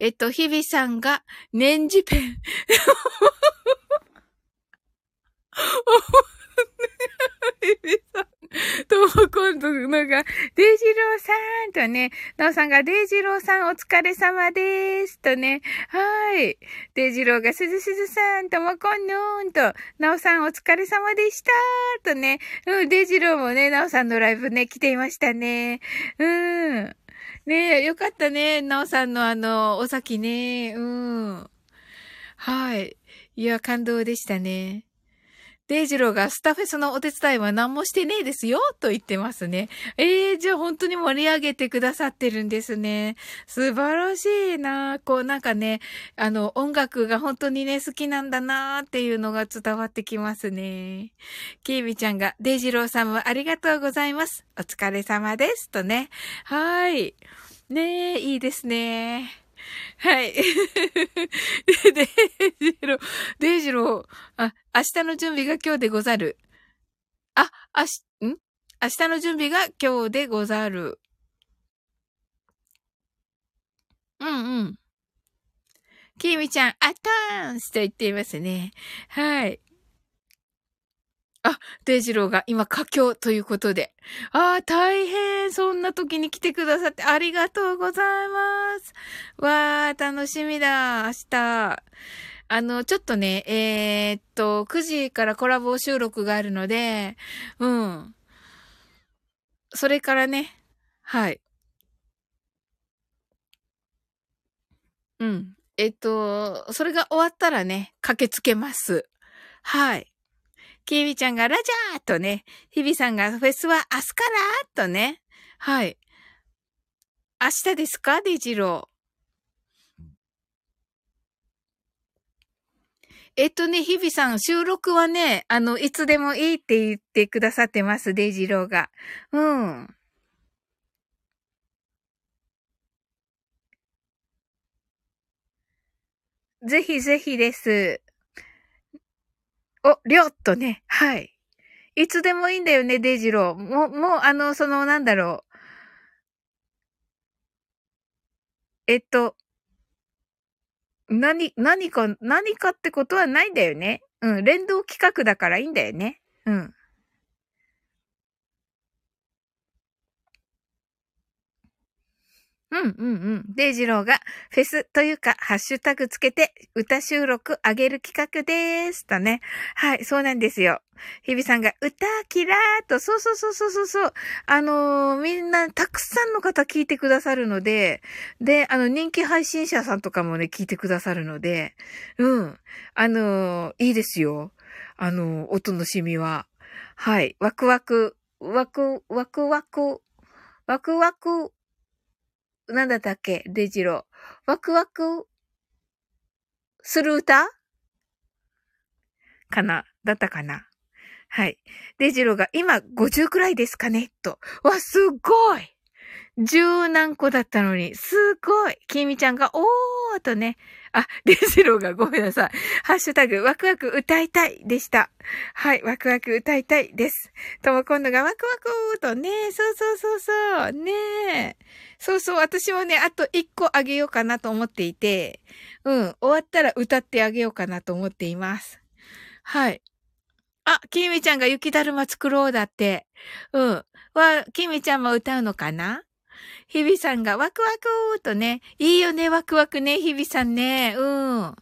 A: ー。えっと、日々さんが、年次ペン。日々さん とも今度のが、デイジローさんとね、なおさんが、デイジローさんお疲れ様です。とね、はい。デイジローが、すずすずさんともこんのんと、なおさんお疲れ様でしたとね、うん、デイジローもね、なおさんのライブね、来ていましたね。うん。ねえ、よかったね。なおさんのあの、お先ね。うん。はい。いや、感動でしたね。デイジローがスタフェスのお手伝いは何もしてねえですよと言ってますね。ええー、じゃあ本当に盛り上げてくださってるんですね。素晴らしいなこうなんかね、あの音楽が本当にね好きなんだなっていうのが伝わってきますね。キービちゃんがデイジローさんもありがとうございます。お疲れ様です。とね。はい。ねえ、いいですね。はい。デイジロー、デイジロー、あ、明日の準備が今日でござる。あ、あし、ん？明日の準備が今日でござる。うんうん。きみちゃん、あたーんと言っていますね。はい。あ、デイジローが今佳境ということで。ああ、大変。そんな時に来てくださってありがとうございます。わあ、楽しみだ。明日。あの、ちょっとね、えー、っと、9時からコラボ収録があるので、うん。それからね、はい。うん。えっと、それが終わったらね、駆けつけます。はい。キービちゃんがラジャーとね、日ビさんがフェスは明日からとね。はい。明日ですか？デジロー。えっとね、日比さん、収録はね、あの、いつでもいいって言ってくださってます、デイジローが。うん。ぜひぜひです。お、りょっとね、はい。いつでもいいんだよね、デイジロー。もう、もう、あの、その、なんだろう。えっと、何、何か、何かってことはないんだよね。うん、連動企画だからいいんだよね。うん。うんうんうん。デイジローがフェスというかハッシュタグつけて歌収録あげる企画でーす。とね。はい、そうなんですよ。日比さんが歌キラーと、そうそうそうそうそう。あのー、みんなたくさんの方聞いてくださるので、で、あの人気配信者さんとかもね、聞いてくださるので、うん。あのー、いいですよ。あのー、お楽しみは。はい。ワクワク、ワク、ワクワク、ワクワク、なんだったっけ？デジロー。ワクワクする歌？かな？だったかな？はい。デジローが今50くらいですかね？と。わ、すごい十何個だったのに、すごいきみちゃんが、おーとね。あ、デジローがごめんなさい。ハッシュタグ、ワクワク歌いたいでした。はい、ワクワク歌いたいです。とも今度がワクワクとね、そうそうそうそう、ねそうそう、私もね、あと一個あげようかなと思っていて、うん、終わったら歌ってあげようかなと思っています。はい。あ、きみちゃんが雪だるま作ろうだって。うん。は、きみちゃんも歌うのかな？日々さんがワクワクとね、いいよね、ワクワクね、日々さんね。うん。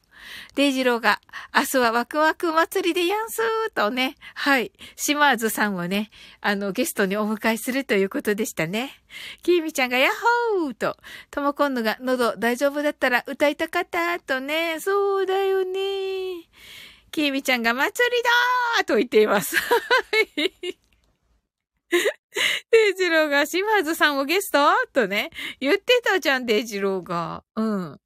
A: デイジローが、明日はワクワク祭りでやんすーとね、はい、島津さんをね、あの、ゲストにお迎えするということでしたね。キーミちゃんがヤッホーと、ともこんぬが喉大丈夫だったら歌いたかったとね、そうだよね。キーミちゃんが祭りだーと言っています。はい。デイジローが島津さんをゲスト？とね、言ってたじゃん、デイジローが。うん。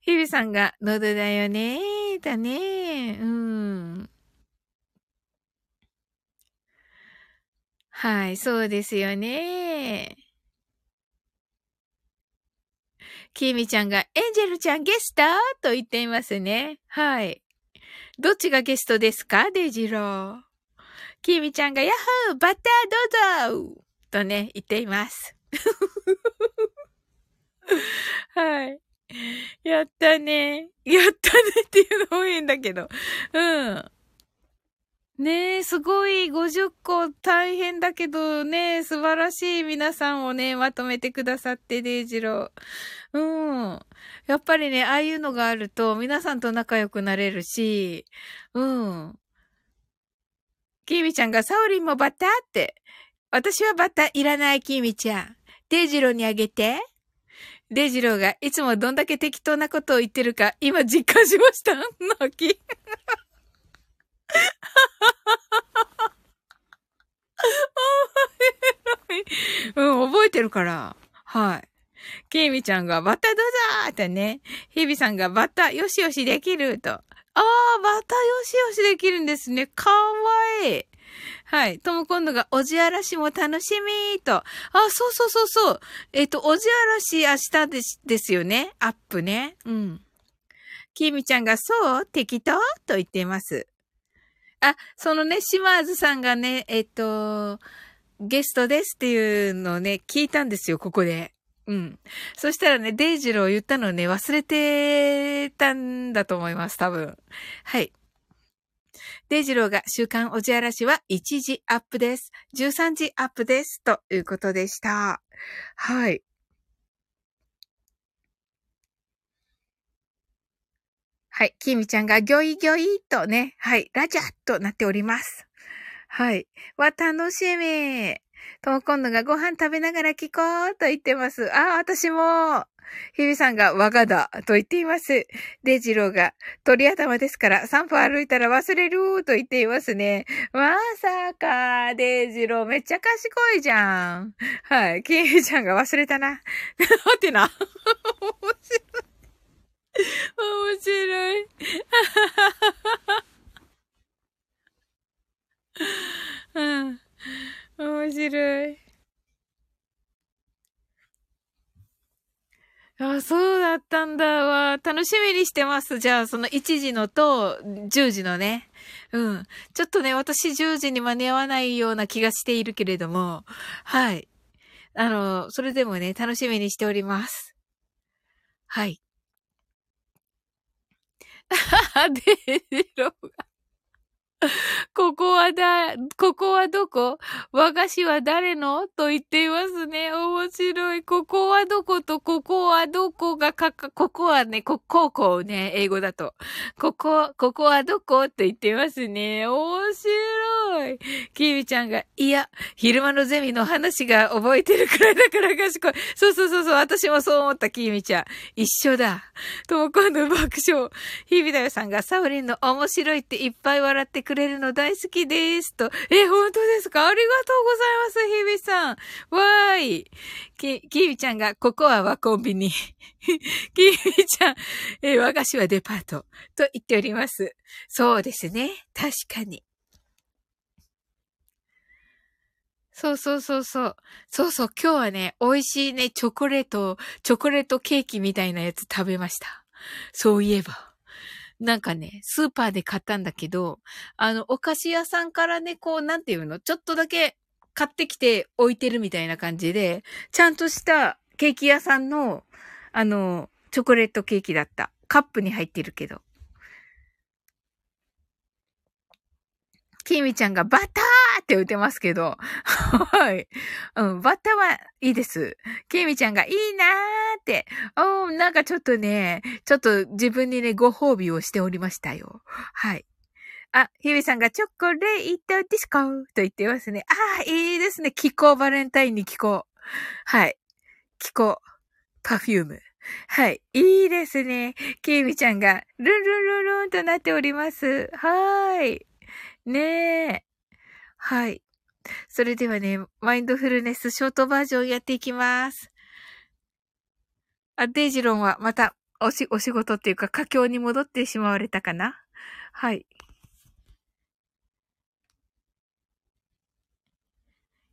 A: 日々さんが、喉だよねー、だねー。うん。はい、そうですよねキミちゃんが、エンジェルちゃんゲスト？と言っていますね。はい。どっちがゲストですかデジロー？きみちゃんが、ヤッホーバッターどうぞとね、言っています。はい。やったね。やったねっていうのも変だけど。うん。ねえ、すごい50個大変だけどね、素晴らしい皆さんをね、まとめてくださって、デイジロー。うん。やっぱりね、ああいうのがあると皆さんと仲良くなれるし、うん。キミちゃんがサオリンもバッターって。私はバッターいらない、キミちゃん。デイジローにあげて。デイジローがいつもどんだけ適当なことを言ってるか、今実感しました泣き。うん、覚えてるから。はい。ケイミちゃんがバッタどうぞーってね。ヒビさんがバッタよしよしできると。ああ、バッタよしよしできるんですね。かわいい。はい。とも今度が、おじあらしも楽しみーと。あ、そうそうそうそう。えっ、と、おじあらし明日です、ですよね。アップね。うん。きみちゃんが、そう？適当？と言っています。あ、そのね、島津さんがね、えっ、と、ゲストですっていうのをね、聞いたんですよ、ここで。うん。そしたらね、デイジロー言ったのね、忘れてたんだと思います、多分。はい。デイジローが週刊おじあらしは1時アップです。13時アップです。ということでした。はい。はい。キミちゃんがギョイギョイとね、はい。ラジャーとなっております。はい。わ、楽しみ。とも今度がご飯食べながら聞こうと言ってます。あ、私も。ひびさんが我がだと言っています。デイジローが鳥頭ですから3歩歩いたら忘れると言っていますね。まさか、デイジローめっちゃ賢いじゃん。はい。キミちゃんが忘れたな。はてな。面白い。面白い。うん。面白い。あ、そうだったんだわ。楽しみにしてます。じゃあ、その1時のと10時のね。うん。ちょっとね、私10時に間に合わないような気がしているけれども、はい。あの、それでもね、楽しみにしております。はい。あははで、ロが。ここはだ、ここはどこ？和菓子は誰の？と言っていますね。面白い。ここはどことここはどこがかか、ここはね、こ、こうこうね、英語だと。ここ、ここはどこ？って言っていますね。面白い。キミちゃんが、いや、昼間のゼミの話が覚えてるくらいだから賢い。そうそうそうそう、私もそう思った、キミちゃん。一緒だ。とも今度爆笑。日々だよさんが、サウリンの面白いっていっぱい笑ってくれるの大好きです。と。え、本当ですか？ありがとうございます、ひびさん。わーい。き、きびちゃんが、ここは和コンビニ。きびちゃん、え、和菓子はデパート。と言っております。そうですね。確かに。そうそうそうそう。そうそう、今日はね、美味しいね、チョコレート、チョコレートケーキみたいなやつ食べました。そういえば。なんかね、スーパーで買ったんだけど、あの、お菓子屋さんからね、こう、なんていうのちょっとだけ買ってきて置いてるみたいな感じで、ちゃんとしたケーキ屋さんの、あの、チョコレートケーキだった。カップに入ってるけど。きみちゃんがバターって打てますけど。はい。うん、バッタはいいです。きみちゃんがいいなーって。おなんかちょっとね、ちょっと自分にね、ご褒美をしておりましたよ。はい。あ、ひびさんがチョコレートディスコと言ってますね。ああ、いいですね。気候バレンタインに気候。はい。気候。パフューム。はい。いいですね。きみちゃんがルンルンルンルンとなっております。はーい。ねえ。はい。それではね、マインドフルネスショートバージョンやっていきます。あ、デイジロンはまたおし、お仕事っていうか、佳境に戻ってしまわれたかな？はい。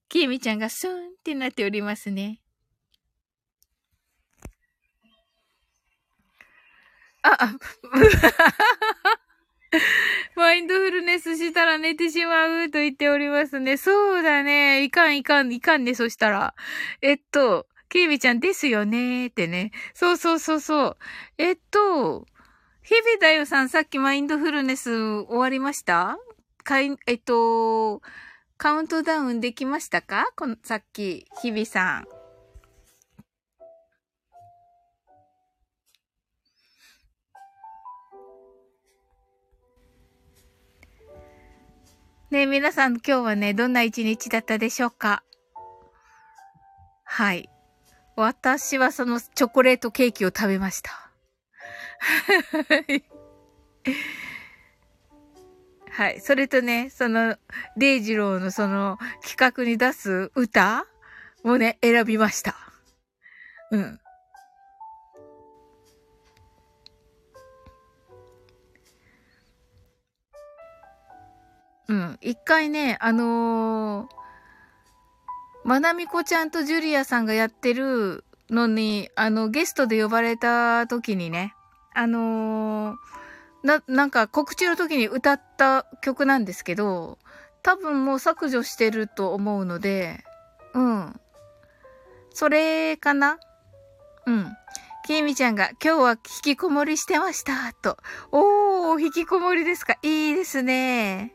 A: きえみちゃんがスーンってなっておりますね。あ、あ、マインドフルネスしたら寝てしまうと言っておりますね。そうだね。いかんいかんいかんね、そしたら。えっと、ケイビちゃんですよねってね。そうそうそうそう。えっと、日々だよさん、さっきマインドフルネス終わりました？かい、えっと、カウントダウンできましたか？この、さっき、日々さん。ね皆さん今日はね、どんな一日だったでしょうか？はい。私はそのチョコレートケーキを食べました。はい。それとね、その、デイジローのその企画に出す歌をね、選びました。うん。うん。一回ね、あのー、まなみこちゃんとジュリアさんがやってるのに、あの、ゲストで呼ばれた時にね、あのー、な、なんか告知の時に歌った曲なんですけど、多分もう削除してると思うので、うん。それかな？うん。きみちゃんが今日は引きこもりしてました、と。おー、引きこもりですか？いいですね。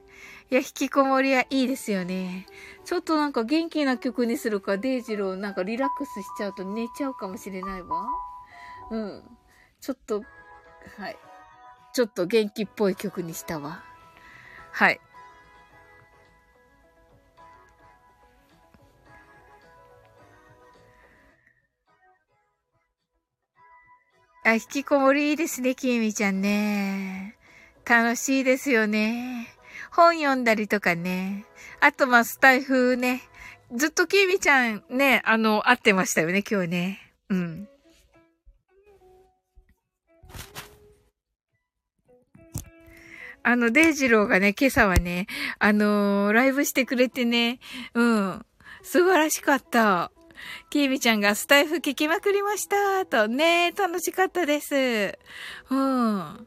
A: いや、引きこもりはいいですよね。ちょっとなんか元気な曲にするか、デイジローなんかリラックスしちゃうと寝ちゃうかもしれないわ。うん。ちょっと、はい。ちょっと元気っぽい曲にしたわ。はい。あ、引きこもりいいですね、きえみちゃんね。楽しいですよね。本読んだりとかね。あと、まあ、スタイフね。ずっとキーミちゃんね、あの、会ってましたよね、今日ね。うん。あの、デイジローがね、今朝はね、あのー、ライブしてくれてね、うん。素晴らしかった。キーミちゃんがスタイフ聞きまくりました。とね、楽しかったです。うん。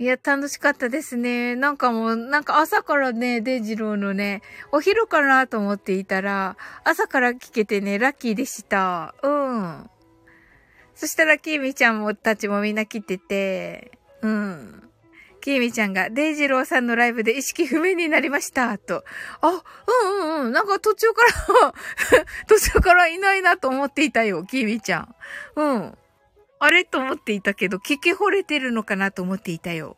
A: いや、楽しかったですね。なんかもう、なんか朝からね、デイジローのね、お昼かなと思っていたら、朝から聞けてね、ラッキーでした。うん。そしたら、キーミちゃんも、たちもみんな来てて、うん。キーミちゃんが、デイジローさんのライブで意識不明になりました、と。あ、うんうんうん。なんか途中から 途中からいないなと思っていたよ、キーミちゃん。うん。あれと思っていたけど、聞き惚れてるのかなと思っていたよ。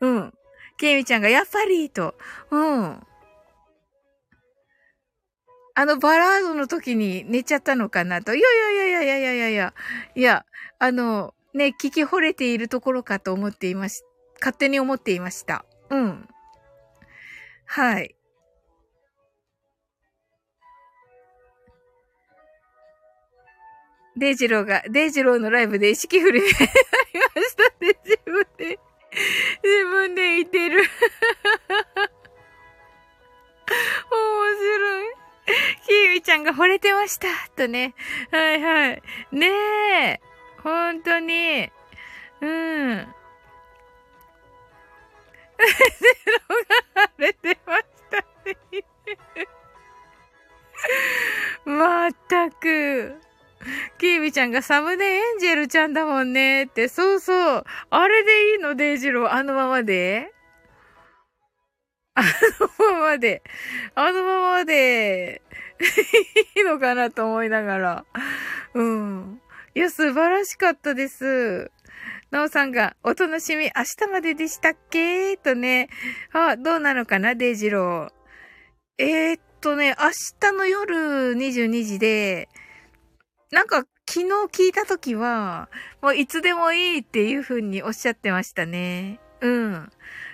A: うん。ケイミちゃんが、やっぱりと。うん。あのバラードの時に寝ちゃったのかなと。いやいやいやいやいやいやいや。いや、あの、ね、聞き惚れているところかと思っていまし、勝手に思っていました。うん。はい。デイジローが、デイジローのライブで意識不良になりましたって自分で、自分で言ってる。面白い。キーウちゃんが惚れてました。とね。はいはい。ねえ。本当に。うん。ゼローが腫れてましたね。まったく。キービちゃんがサムネエンジェルちゃんだもんねって、そうそう。あれでいいのデイジロー、あのままで？あのままで、あのままで、いいのかなと思いながら。うん。いや、素晴らしかったです。なおさんが、お楽しみ明日まででしたっけ？とね。あ、どうなのかなデイジロー。えー、っとね、明日の夜22時で、なんか昨日聞いたときは、もういつでもいいっていう風におっしゃってましたね。うん。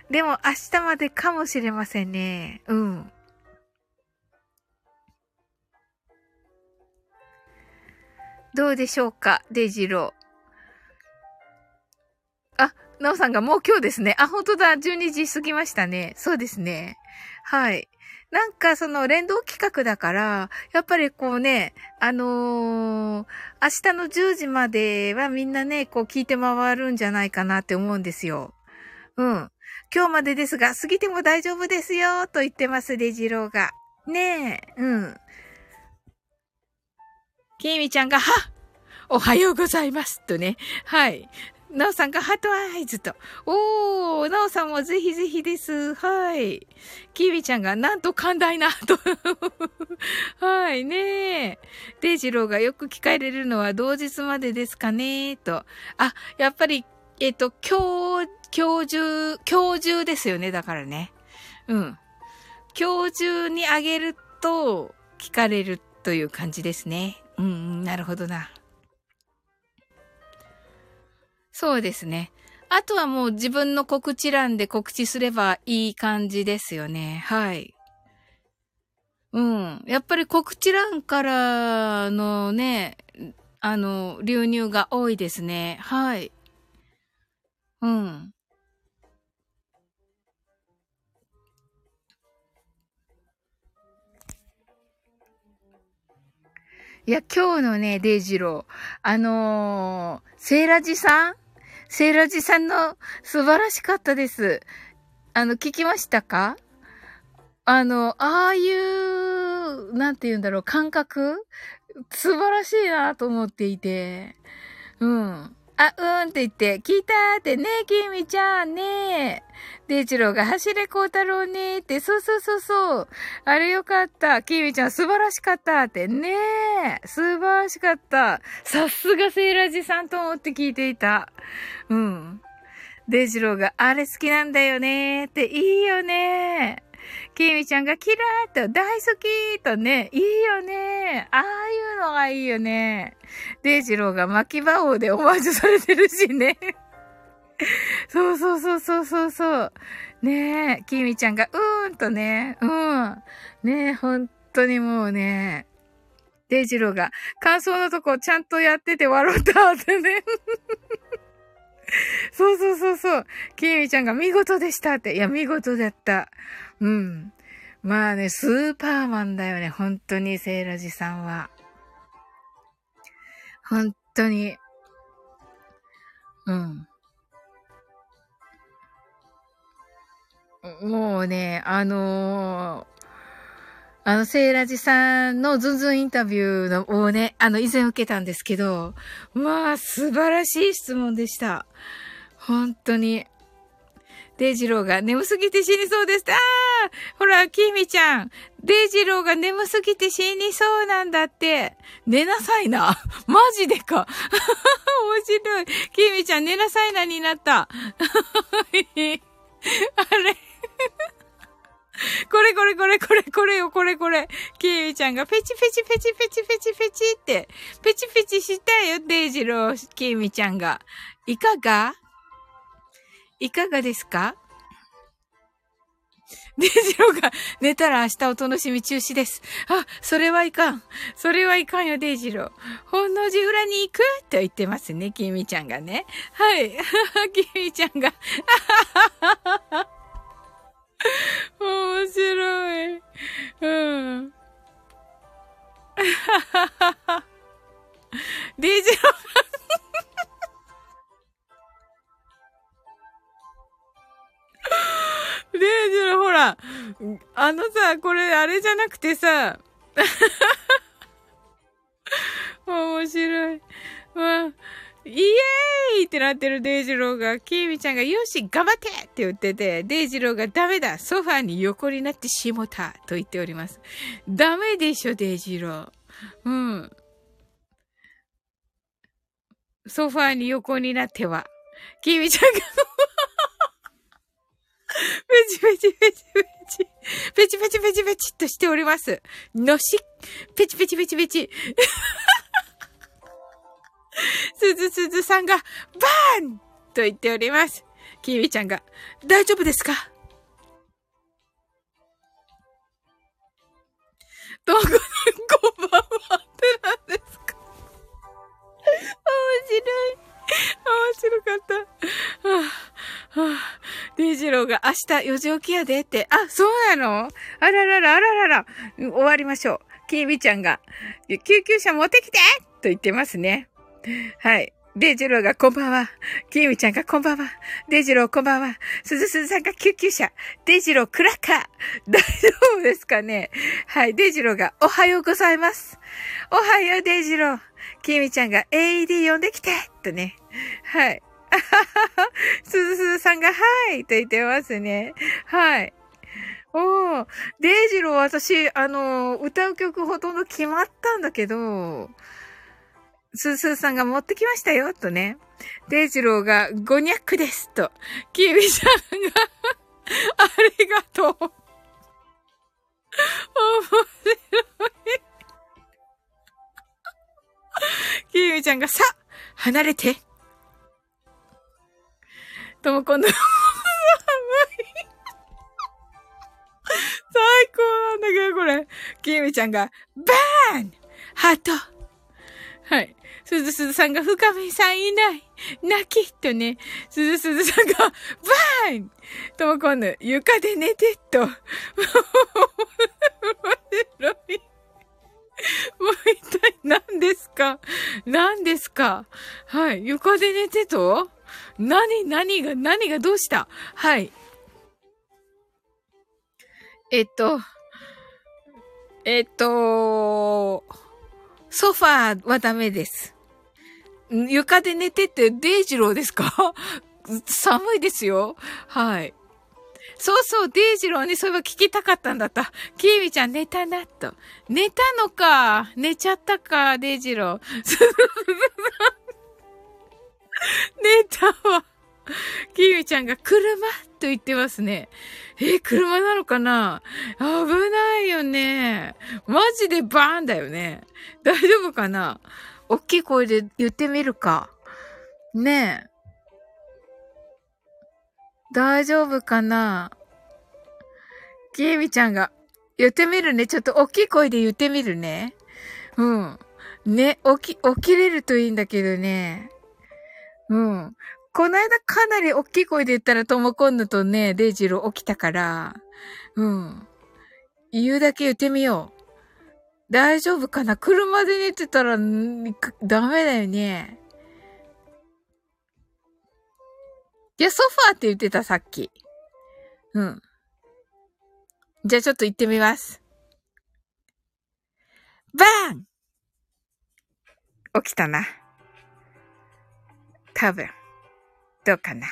A: でも明日までかもしれませんね。うん。どうでしょうか、デジロー。あ、なおさんがもう今日ですね。あ、本当だ。12時過ぎましたね。そうですね。はい。なんかその連動企画だから、やっぱりこうね、あのー、明日の10時まではみんなね、こう聞いて回るんじゃないかなって思うんですよ。うん。今日までですが、過ぎても大丈夫ですよ、と言ってます、デジローが。ねえ、うん。きみちゃんが、はおはようございます。とね。はい。なおさんがハートアイズと。おー、なおさんもぜひぜひです。はい。きみちゃんがなんと寛大な、と。はい、ねえ。デイジローがよく聞かれるのは同日までですかね、と。あ、やっぱり、えっ、と、今日、今日中、今日中ですよね、だからね。うん。今日中にあげると聞かれるという感じですね。うん、なるほどな。そうですね。あとはもう自分の告知欄で告知すればいい感じですよね。はい。うん。やっぱり告知欄からのね、あの、流入が多いですね。はい。うん。いや、今日のね、デイジロー、あのー、セイラジさんセイラジさんの素晴らしかったです。あの、聞きましたか？あの、ああいう、なんて言うんだろう、感覚？素晴らしいなと思っていて。うん。あ、うんって言って、聞いたーってねきみちゃんねデイチローが走れこうたろうねって、そうそうそうそう。あれよかった。きみちゃん素晴らしかったってねえ。素晴らしかった。さすがセイラジさんと思って聞いていた。うん。デイジローがあれ好きなんだよねっていいよねきみちゃんがキラーと大好きとね、いいよね。ああいうのがいいよね。デイジローが巻き場王でオマージュされてるしね。そうそうそうそうそうそう。ねえ、きみちゃんがうーんとね、うん。ねえ、本当にもうね、デイジローが感想のとこちゃんとやってて笑ったってね。そうそうそうそう。きみちゃんが見事でしたって。いや、見事だった。うん。まあね、スーパーマンだよね。本当に、セイラジさんは。本当に。うん。もうね、あのー、あの、セイラジさんのズンズンインタビューのをね、あの、以前受けたんですけど、まあ、素晴らしい質問でした。本当に。デイジローが眠すぎて死にそうです。ああほら、キミちゃん。デイジローが眠すぎて死にそうなんだって。寝なさいな。マジでか。面白い。キミちゃん寝なさいなになった。あれこれこれこれこれこれよ、これこれ。キーミちゃんがペチペチペチペチペチペチって、ペチペチしたよ、デイジロー、キーミちゃんが。いかが？いかがですか？デジロが寝たら明日お楽しみ中止です。あ、それはいかん。それはいかんよ、デイジロー。本能寺裏に行く？と言ってますね、キミちゃんがね。はい。キミちゃんが。面白い。うん。デイジロデイジロー、ほら、あのさ、これあれじゃなくてさ、面白い。まあ、イエーイってなってるデイジローが、キーミちゃんが、よし、頑張ってって言ってて、デイジローがダメだソファーに横になってしもたと言っております。ダメでしょ、デイジロー。うん。ソファーに横になっては。キーミちゃんがチペチペチペチ。ペチペチペチペチっとしております。のし、ペチペチペチペチ。すずすずさんが、バーンと言っております。きみちゃんが、大丈夫ですか？どこでこんばんはってなんですか？面白い。面白かった。はあ、はあ、デイジローが明日4時起きやでって。あ、そうなの？あららら、あららら。終わりましょう。キービちゃんが、救急車持ってきてと言ってますね。はい。デイジローがこんばんは。キーミちゃんがこんばんは。デイジローこんばんは。すずすずさんが救急車。デイジロークラッカー。大丈夫ですかね？はい。デイジローがおはようございます。おはようデイジロー。キーミちゃんが AED 呼んできてとね。はい。すずすずさんがはいと言ってますね。はい。おー、デイジロー私、あの、歌う曲ほとんど決まったんだけど、スースーさんが持ってきましたよ、とね。デイジローがゴニャックです、と。キービさんが ありがとう。面白い。キーミちゃんがさ、離れて。とも今度、寒い。最高なんだけど、これ。キーミちゃんが、バーンハートはい。すずすずさんが深見さんいない。泣きっとね、すずすずさんが、バーンとも今度、床で寝てっと。面白い。もう一体何ですか？何ですか？はい。床で寝てと？何、何が、何がどうした？はい。えっと、えっと、ソファーはダメです。床で寝てってデイジローですか？寒いですよ。はい。そうそう、デイジローにそういえば聞きたかったんだった。キーミちゃん寝たな、と。寝たのか。寝ちゃったか、デイジロー。寝たわ。キーミちゃんが車と言ってますね。え、車なのかな？危ないよね。マジでバーンだよね。大丈夫かな？大きい声で言ってみるか。ねえ。大丈夫かな？きえみちゃんが、言ってみるね。ちょっと大きい声で言ってみるね。うん。ね、起き、起きれるといいんだけどね。うん。この間かなり大きい声で言ったらともこんぬとね、デイジロー起きたから。うん。言うだけ言ってみよう。大丈夫かな？車で寝てたら、ダメだよね。いや、ソファーって言ってた、さっき。うん。じゃあちょっと行ってみます。バーン起きたな。多分。どうかな。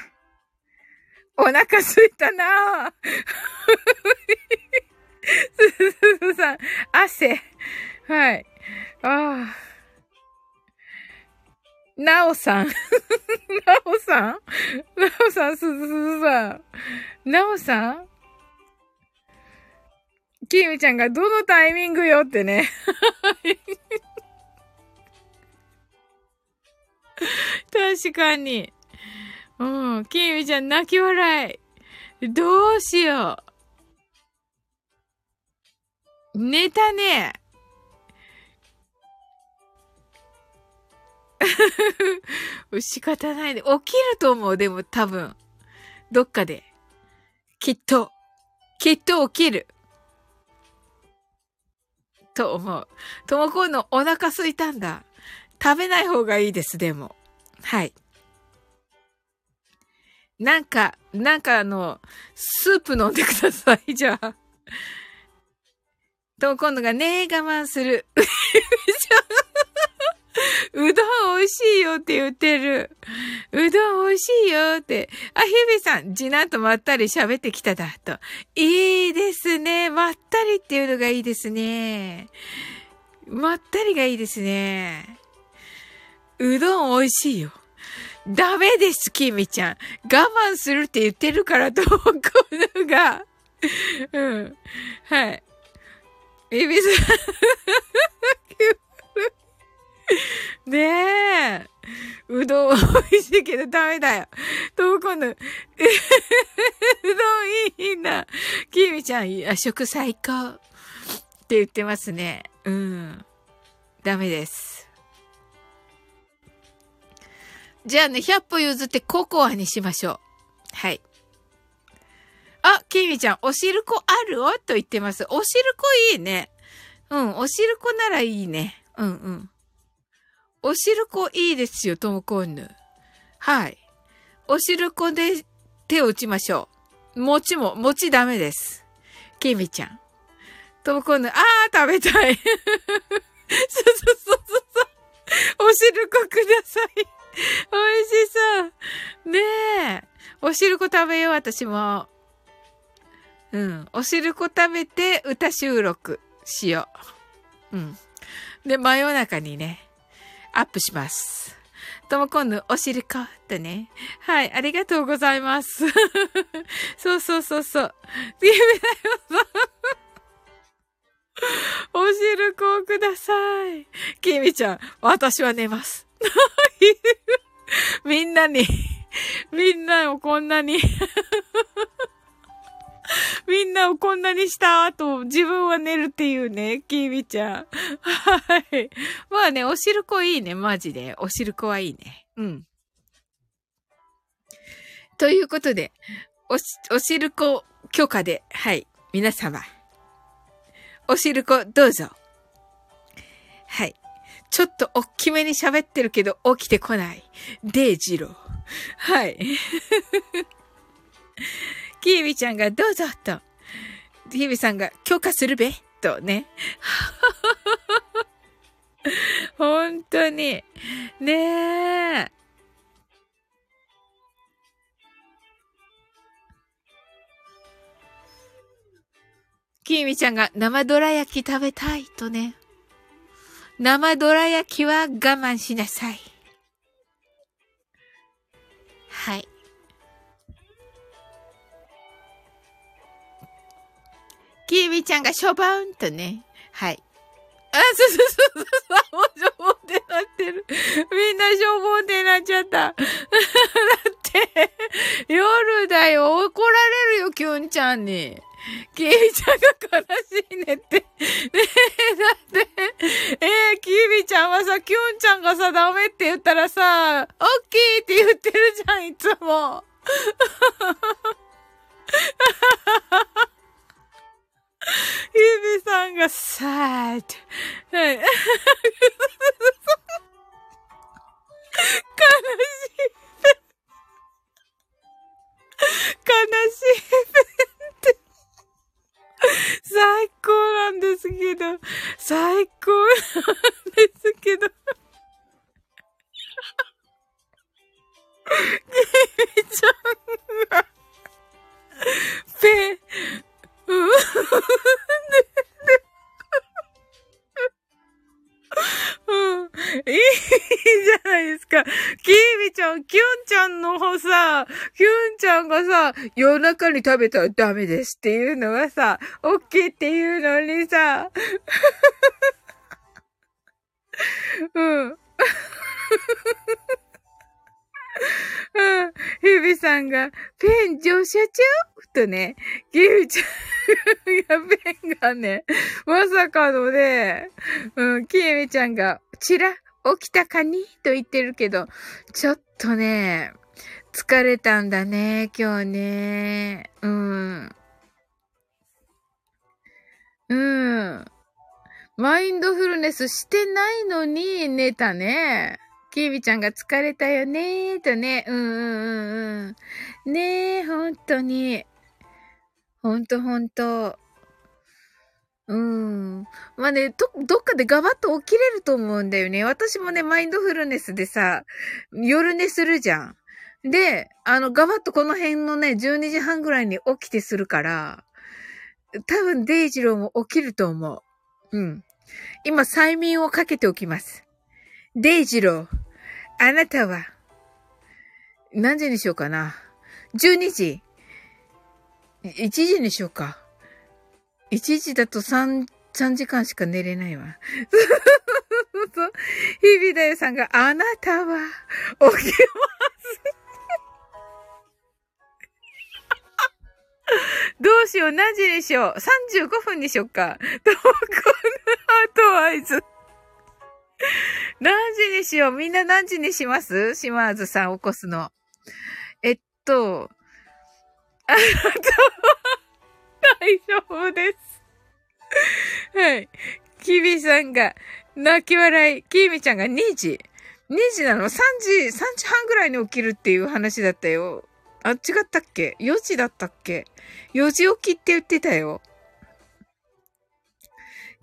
A: お腹すいたなすすすさん、汗。はい。ああ。なおさん。なおさん？なおさん、すずすずさん。なおさん？キーミちゃんがどのタイミングよってね。確かに。うん。キーミちゃん泣き笑い。どうしよう。寝たね。仕方ないね。起きると思う、でも多分。どっかで。きっと、きっと起きる。と思う。ともこんのお腹すいたんだ。食べない方がいいです、でも。はい。なんか、なんかあの、スープ飲んでください、じゃあ。と、今度がね我慢する。うどん美味しいよって言ってる。うどん美味しいよって。あ、ひびさん、じなっとまったり喋ってきただ、と。いいですね。まったりっていうのがいいですね。まったりがいいですね。うどん美味しいよ。ダメです、きみちゃん。我慢するって言ってるからと、このが。うん。はい。エビス ねえ。うどん美味しいけどダメだよ。と、今度、うどんいいな。きみちゃん、夜食最高。って言ってますね。うん。ダメです。じゃあね、100歩譲ってココアにしましょう。はい。あ、キミちゃん、おしるこある？おと言ってます。おしるこいいね。うん、おしるこならいいね。うんうん。おしるこいいですよ、ともこんぬ。はい。おしるこで手を打ちましょう。餅も、餅ダメです。キミちゃん。ともこんぬ、あー、食べたい。そうそうそうそう。おしるこください。美味しそう。ねえ。おしるこ食べよう、私も。うん。おしるこ食べて歌収録しよう。うん。で、真夜中にね、アップします。とも今度、おしることね。はい、ありがとうございます。そうそうそうそう。夢だよ、おしるこをください。きみちゃん、私は寝ます。みんなに、みんなをこんなに みんなをこんなにした後、自分は寝るっていうね、キービちゃん。はい。まあね、おしるこいいね、マジで。おしるこはいいね。うん。ということで、おし、おしるこ許可で、はい。皆様。おしるこどうぞ。はい。ちょっと大きめに喋ってるけど起きてこない。デイジロー。はい。キービちゃんがどうぞと。キービさんが許可するべ？とね。本当に。ねえ。キーミちゃんが生どら焼き食べたいとね。生どら焼きは我慢しなさい。はい。きみちゃんがしょばんとね。はい。あ、そうそうそうそう、もうしょぼってなってる。みんなしょぼってなっちゃった。だって、夜だよ。怒られるよ、きゅんちゃんに。きみちゃんが悲しいねって。ねえ、だって、ええー、きみちゃんはさ、きゅんちゃんがさ、ダメって言ったらさ、オッケーって言ってるじゃん、いつも。ゆびさんが sad。はい。夜中に食べたらダメですっていうのはさ、オッケーっていうのにさ、うん。うん。ヒビさんが、ペン乗車中？とね、ギルちゃんが、ペンがね、まさかのね、うん、キエミちゃんが、チラ、起きたかに？と言ってるけど、ちょっとね、疲れたんだね、今日ね。うん。うん。マインドフルネスしてないのに寝たね。キービちゃんが疲れたよねーとね。うんうんうんうん。ねえ、ほんとに。ほんとほんと。うん。まあね、ど、どっかでガバッと起きれると思うんだよね。私もね、マインドフルネスでさ、夜寝するじゃん。で、あの、ガバッとこの辺のね、12時半ぐらいに起きてするから、多分デイジローも起きると思う。うん。今、催眠をかけておきます。デイジロー、あなたは、何時にしようかな？12時。1時にしようか。1時だと3、3時間しか寝れないわ。日々だよさんが、あなたは、起きます。どうしよう何時にしよう ?35 分にしよっか。どこのアドバイス。何時にしよう？みんな何時にします？島津さん起こすの。えっと、あなたは大丈夫です。はい。キビさんが泣き笑い。キミちゃんが2時。2時なの ?3 時、3時半ぐらいに起きるっていう話だったよ。あ、違ったっけ ?4 時だったっけ ?4 時起きって言ってたよ。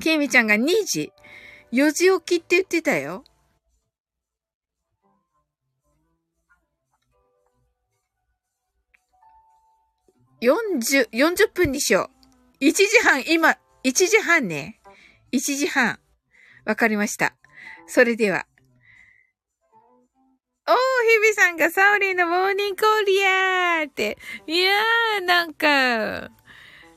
A: キミちゃんが2時。4時起きって言ってたよ。40、40分にしよう。1時半、今、1時半ね。1時半。わかりました。それでは。おー、日々さんがサオリーのモーニングコーリアーって。いやー、なんか、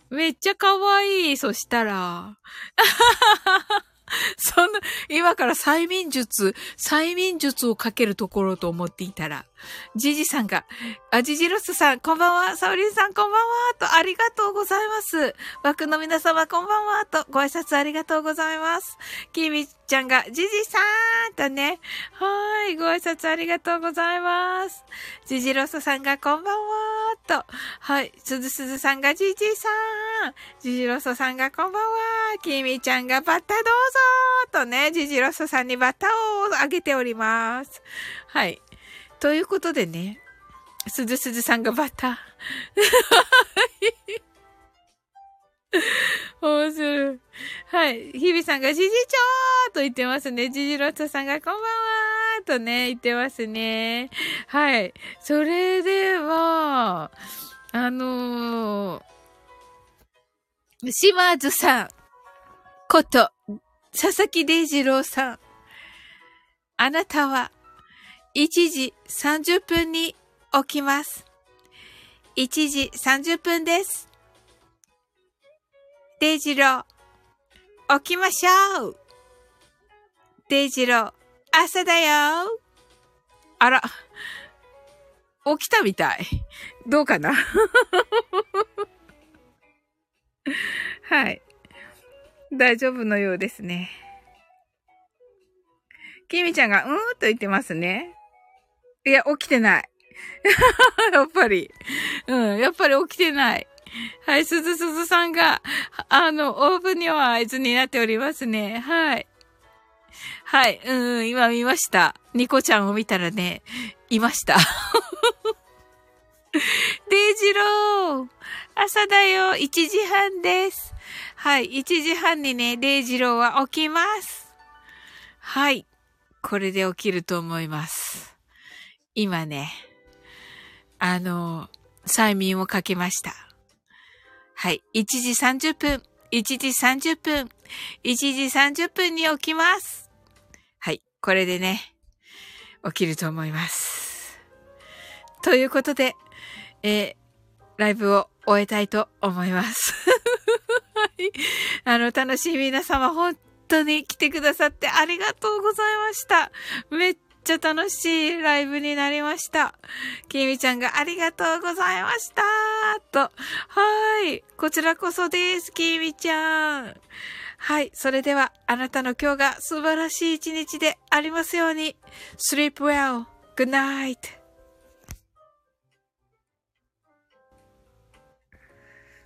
A: めっちゃ可愛い。そしたら。そんな、今から催眠術、催眠術をかけるところと思っていたら、ジジさんが、あ、ジジロスさん、こんばんは、サオリンさん、こんばんは、と、ありがとうございます。枠の皆様、こんばんは、と、ご挨拶ありがとうございます。キミちゃんが、ジジさんとね、はい、ご挨拶ありがとうございます。ジジロスさんが、こんばんは、と、はい、すずすずさんが、ジジさん、ジジロスさんが、こんばんは、キミちゃんが、バッタどうぞ、とね、ジジロスさんにバッタをあげております。はい。ということでね、すずすずさんがバタ。面白い。はい。日々さんがじじちょーと言ってますね。じじろとさんがこんばんはーとね、言ってますね。はい。それでは、あのー、島津さんこと、佐々木デイジローさん。あなたは1時30分に起きます。1時30分です。デイジロー、起きましょうデイジロー、朝だよあら、起きたみたい。どうかな？はい。大丈夫のようですね。きみちゃんが、うーんと言ってますね。いや、起きてない。やっぱり。うん、やっぱり起きてない。はい、すずすずさんが、あの、オープンには合図になっておりますね。はい。はい、うん、今見ました。ニコちゃんを見たらね、いました。デイジロー朝だよ !1 時半です。はい、1時半にね、デイジローは起きます。はい。これで起きると思います。今ね、あの、催眠をかけました。はい。1時30分、1時30分、1時30分に起きます。はい。これでね、起きると思います。ということで、えー、ライブを終えたいと思います。はい。あの、楽しい皆様、本当に来てくださってありがとうございました。めっちゃ楽しいライブになりました。きみちゃんがありがとうございましたと。はい。こちらこそです、きみちゃん。はい。それでは、あなたの今日が素晴らしい一日でありますように。sleep well. Good night.